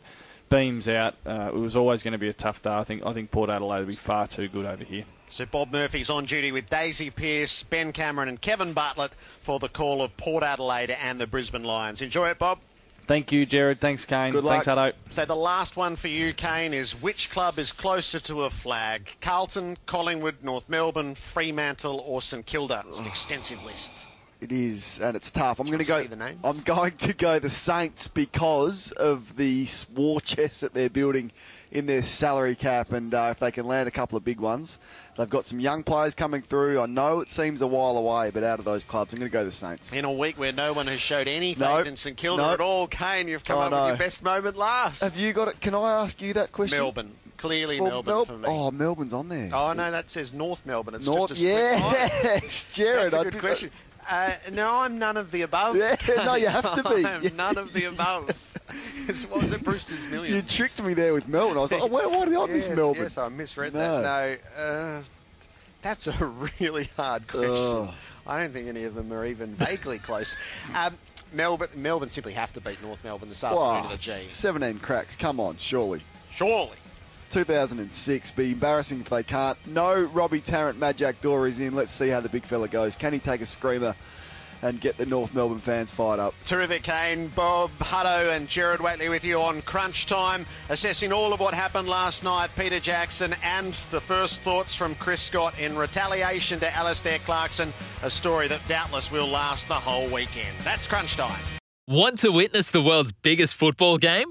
[SPEAKER 14] Beams out. Uh, it was always going to be a tough day. I think. I think Port Adelaide will be far too good over here.
[SPEAKER 7] So Bob Murphy's on duty with Daisy Pearce, Ben Cameron, and Kevin Bartlett for the call of Port Adelaide and the Brisbane Lions. Enjoy it, Bob.
[SPEAKER 14] Thank you, Gerard. Thanks, Kane. Thanks, Addo.
[SPEAKER 7] So the last one for you, Kane, is which club is closer to a flag? Carlton, Collingwood, North Melbourne, Fremantle, or St Kilda? It's an extensive list.
[SPEAKER 15] It is, and it's tough. I'm going to go.
[SPEAKER 7] see the names?
[SPEAKER 15] I'm going to go the Saints because of the war chest that they're building in their salary cap, and uh, if they can land a couple of big ones, they've got some young players coming through. I know it seems a while away, but out of those clubs, I'm going to go the Saints.
[SPEAKER 7] In a week where no one has showed any faith
[SPEAKER 15] Nope.
[SPEAKER 7] in St Kilda
[SPEAKER 15] Nope.
[SPEAKER 7] at all, Kane, you've come
[SPEAKER 15] I
[SPEAKER 7] up with your best moment last.
[SPEAKER 15] Have you got it? Can I ask you that question?
[SPEAKER 7] Melbourne. Clearly
[SPEAKER 15] Well,
[SPEAKER 7] Melbourne
[SPEAKER 15] Mel-
[SPEAKER 7] for me.
[SPEAKER 15] Oh, Melbourne's on there.
[SPEAKER 7] Oh, no, that says North Melbourne. It's
[SPEAKER 15] North-
[SPEAKER 7] just a split line.
[SPEAKER 15] yes, Gerard.
[SPEAKER 7] That's a good question. Uh, no, I'm none of the above.
[SPEAKER 15] No, you have to be.
[SPEAKER 7] I'm none of the above. It's- what was it, Brewster's Millions?
[SPEAKER 15] You tricked me there with Melbourne. I was like, oh, where, why did I miss
[SPEAKER 7] yes,
[SPEAKER 15] Melbourne?
[SPEAKER 7] Yes, I misread
[SPEAKER 15] No.
[SPEAKER 7] that. No, uh, that's a really hard question. I don't think any of them are even vaguely close. Um, Melbourne, Melbourne simply have to beat North Melbourne this afternoon at the G.
[SPEAKER 15] 17 cracks. Come on, surely.
[SPEAKER 7] Surely.
[SPEAKER 15] 2006. Be embarrassing if they can't. No Robbie Tarrant, Majak Daw's in. Let's see how the big fella goes. Can he take a screamer and get the North Melbourne fans fired up?
[SPEAKER 7] Terrific, Kane. Bob Hutto and Gerard Whateley with you on Crunch Time, assessing all of what happened last night. Peter Jackson and the first thoughts from Chris Scott in retaliation to Alastair Clarkson, a story that doubtless will last the whole weekend. That's Crunch Time.
[SPEAKER 24] Want to witness the world's biggest football game?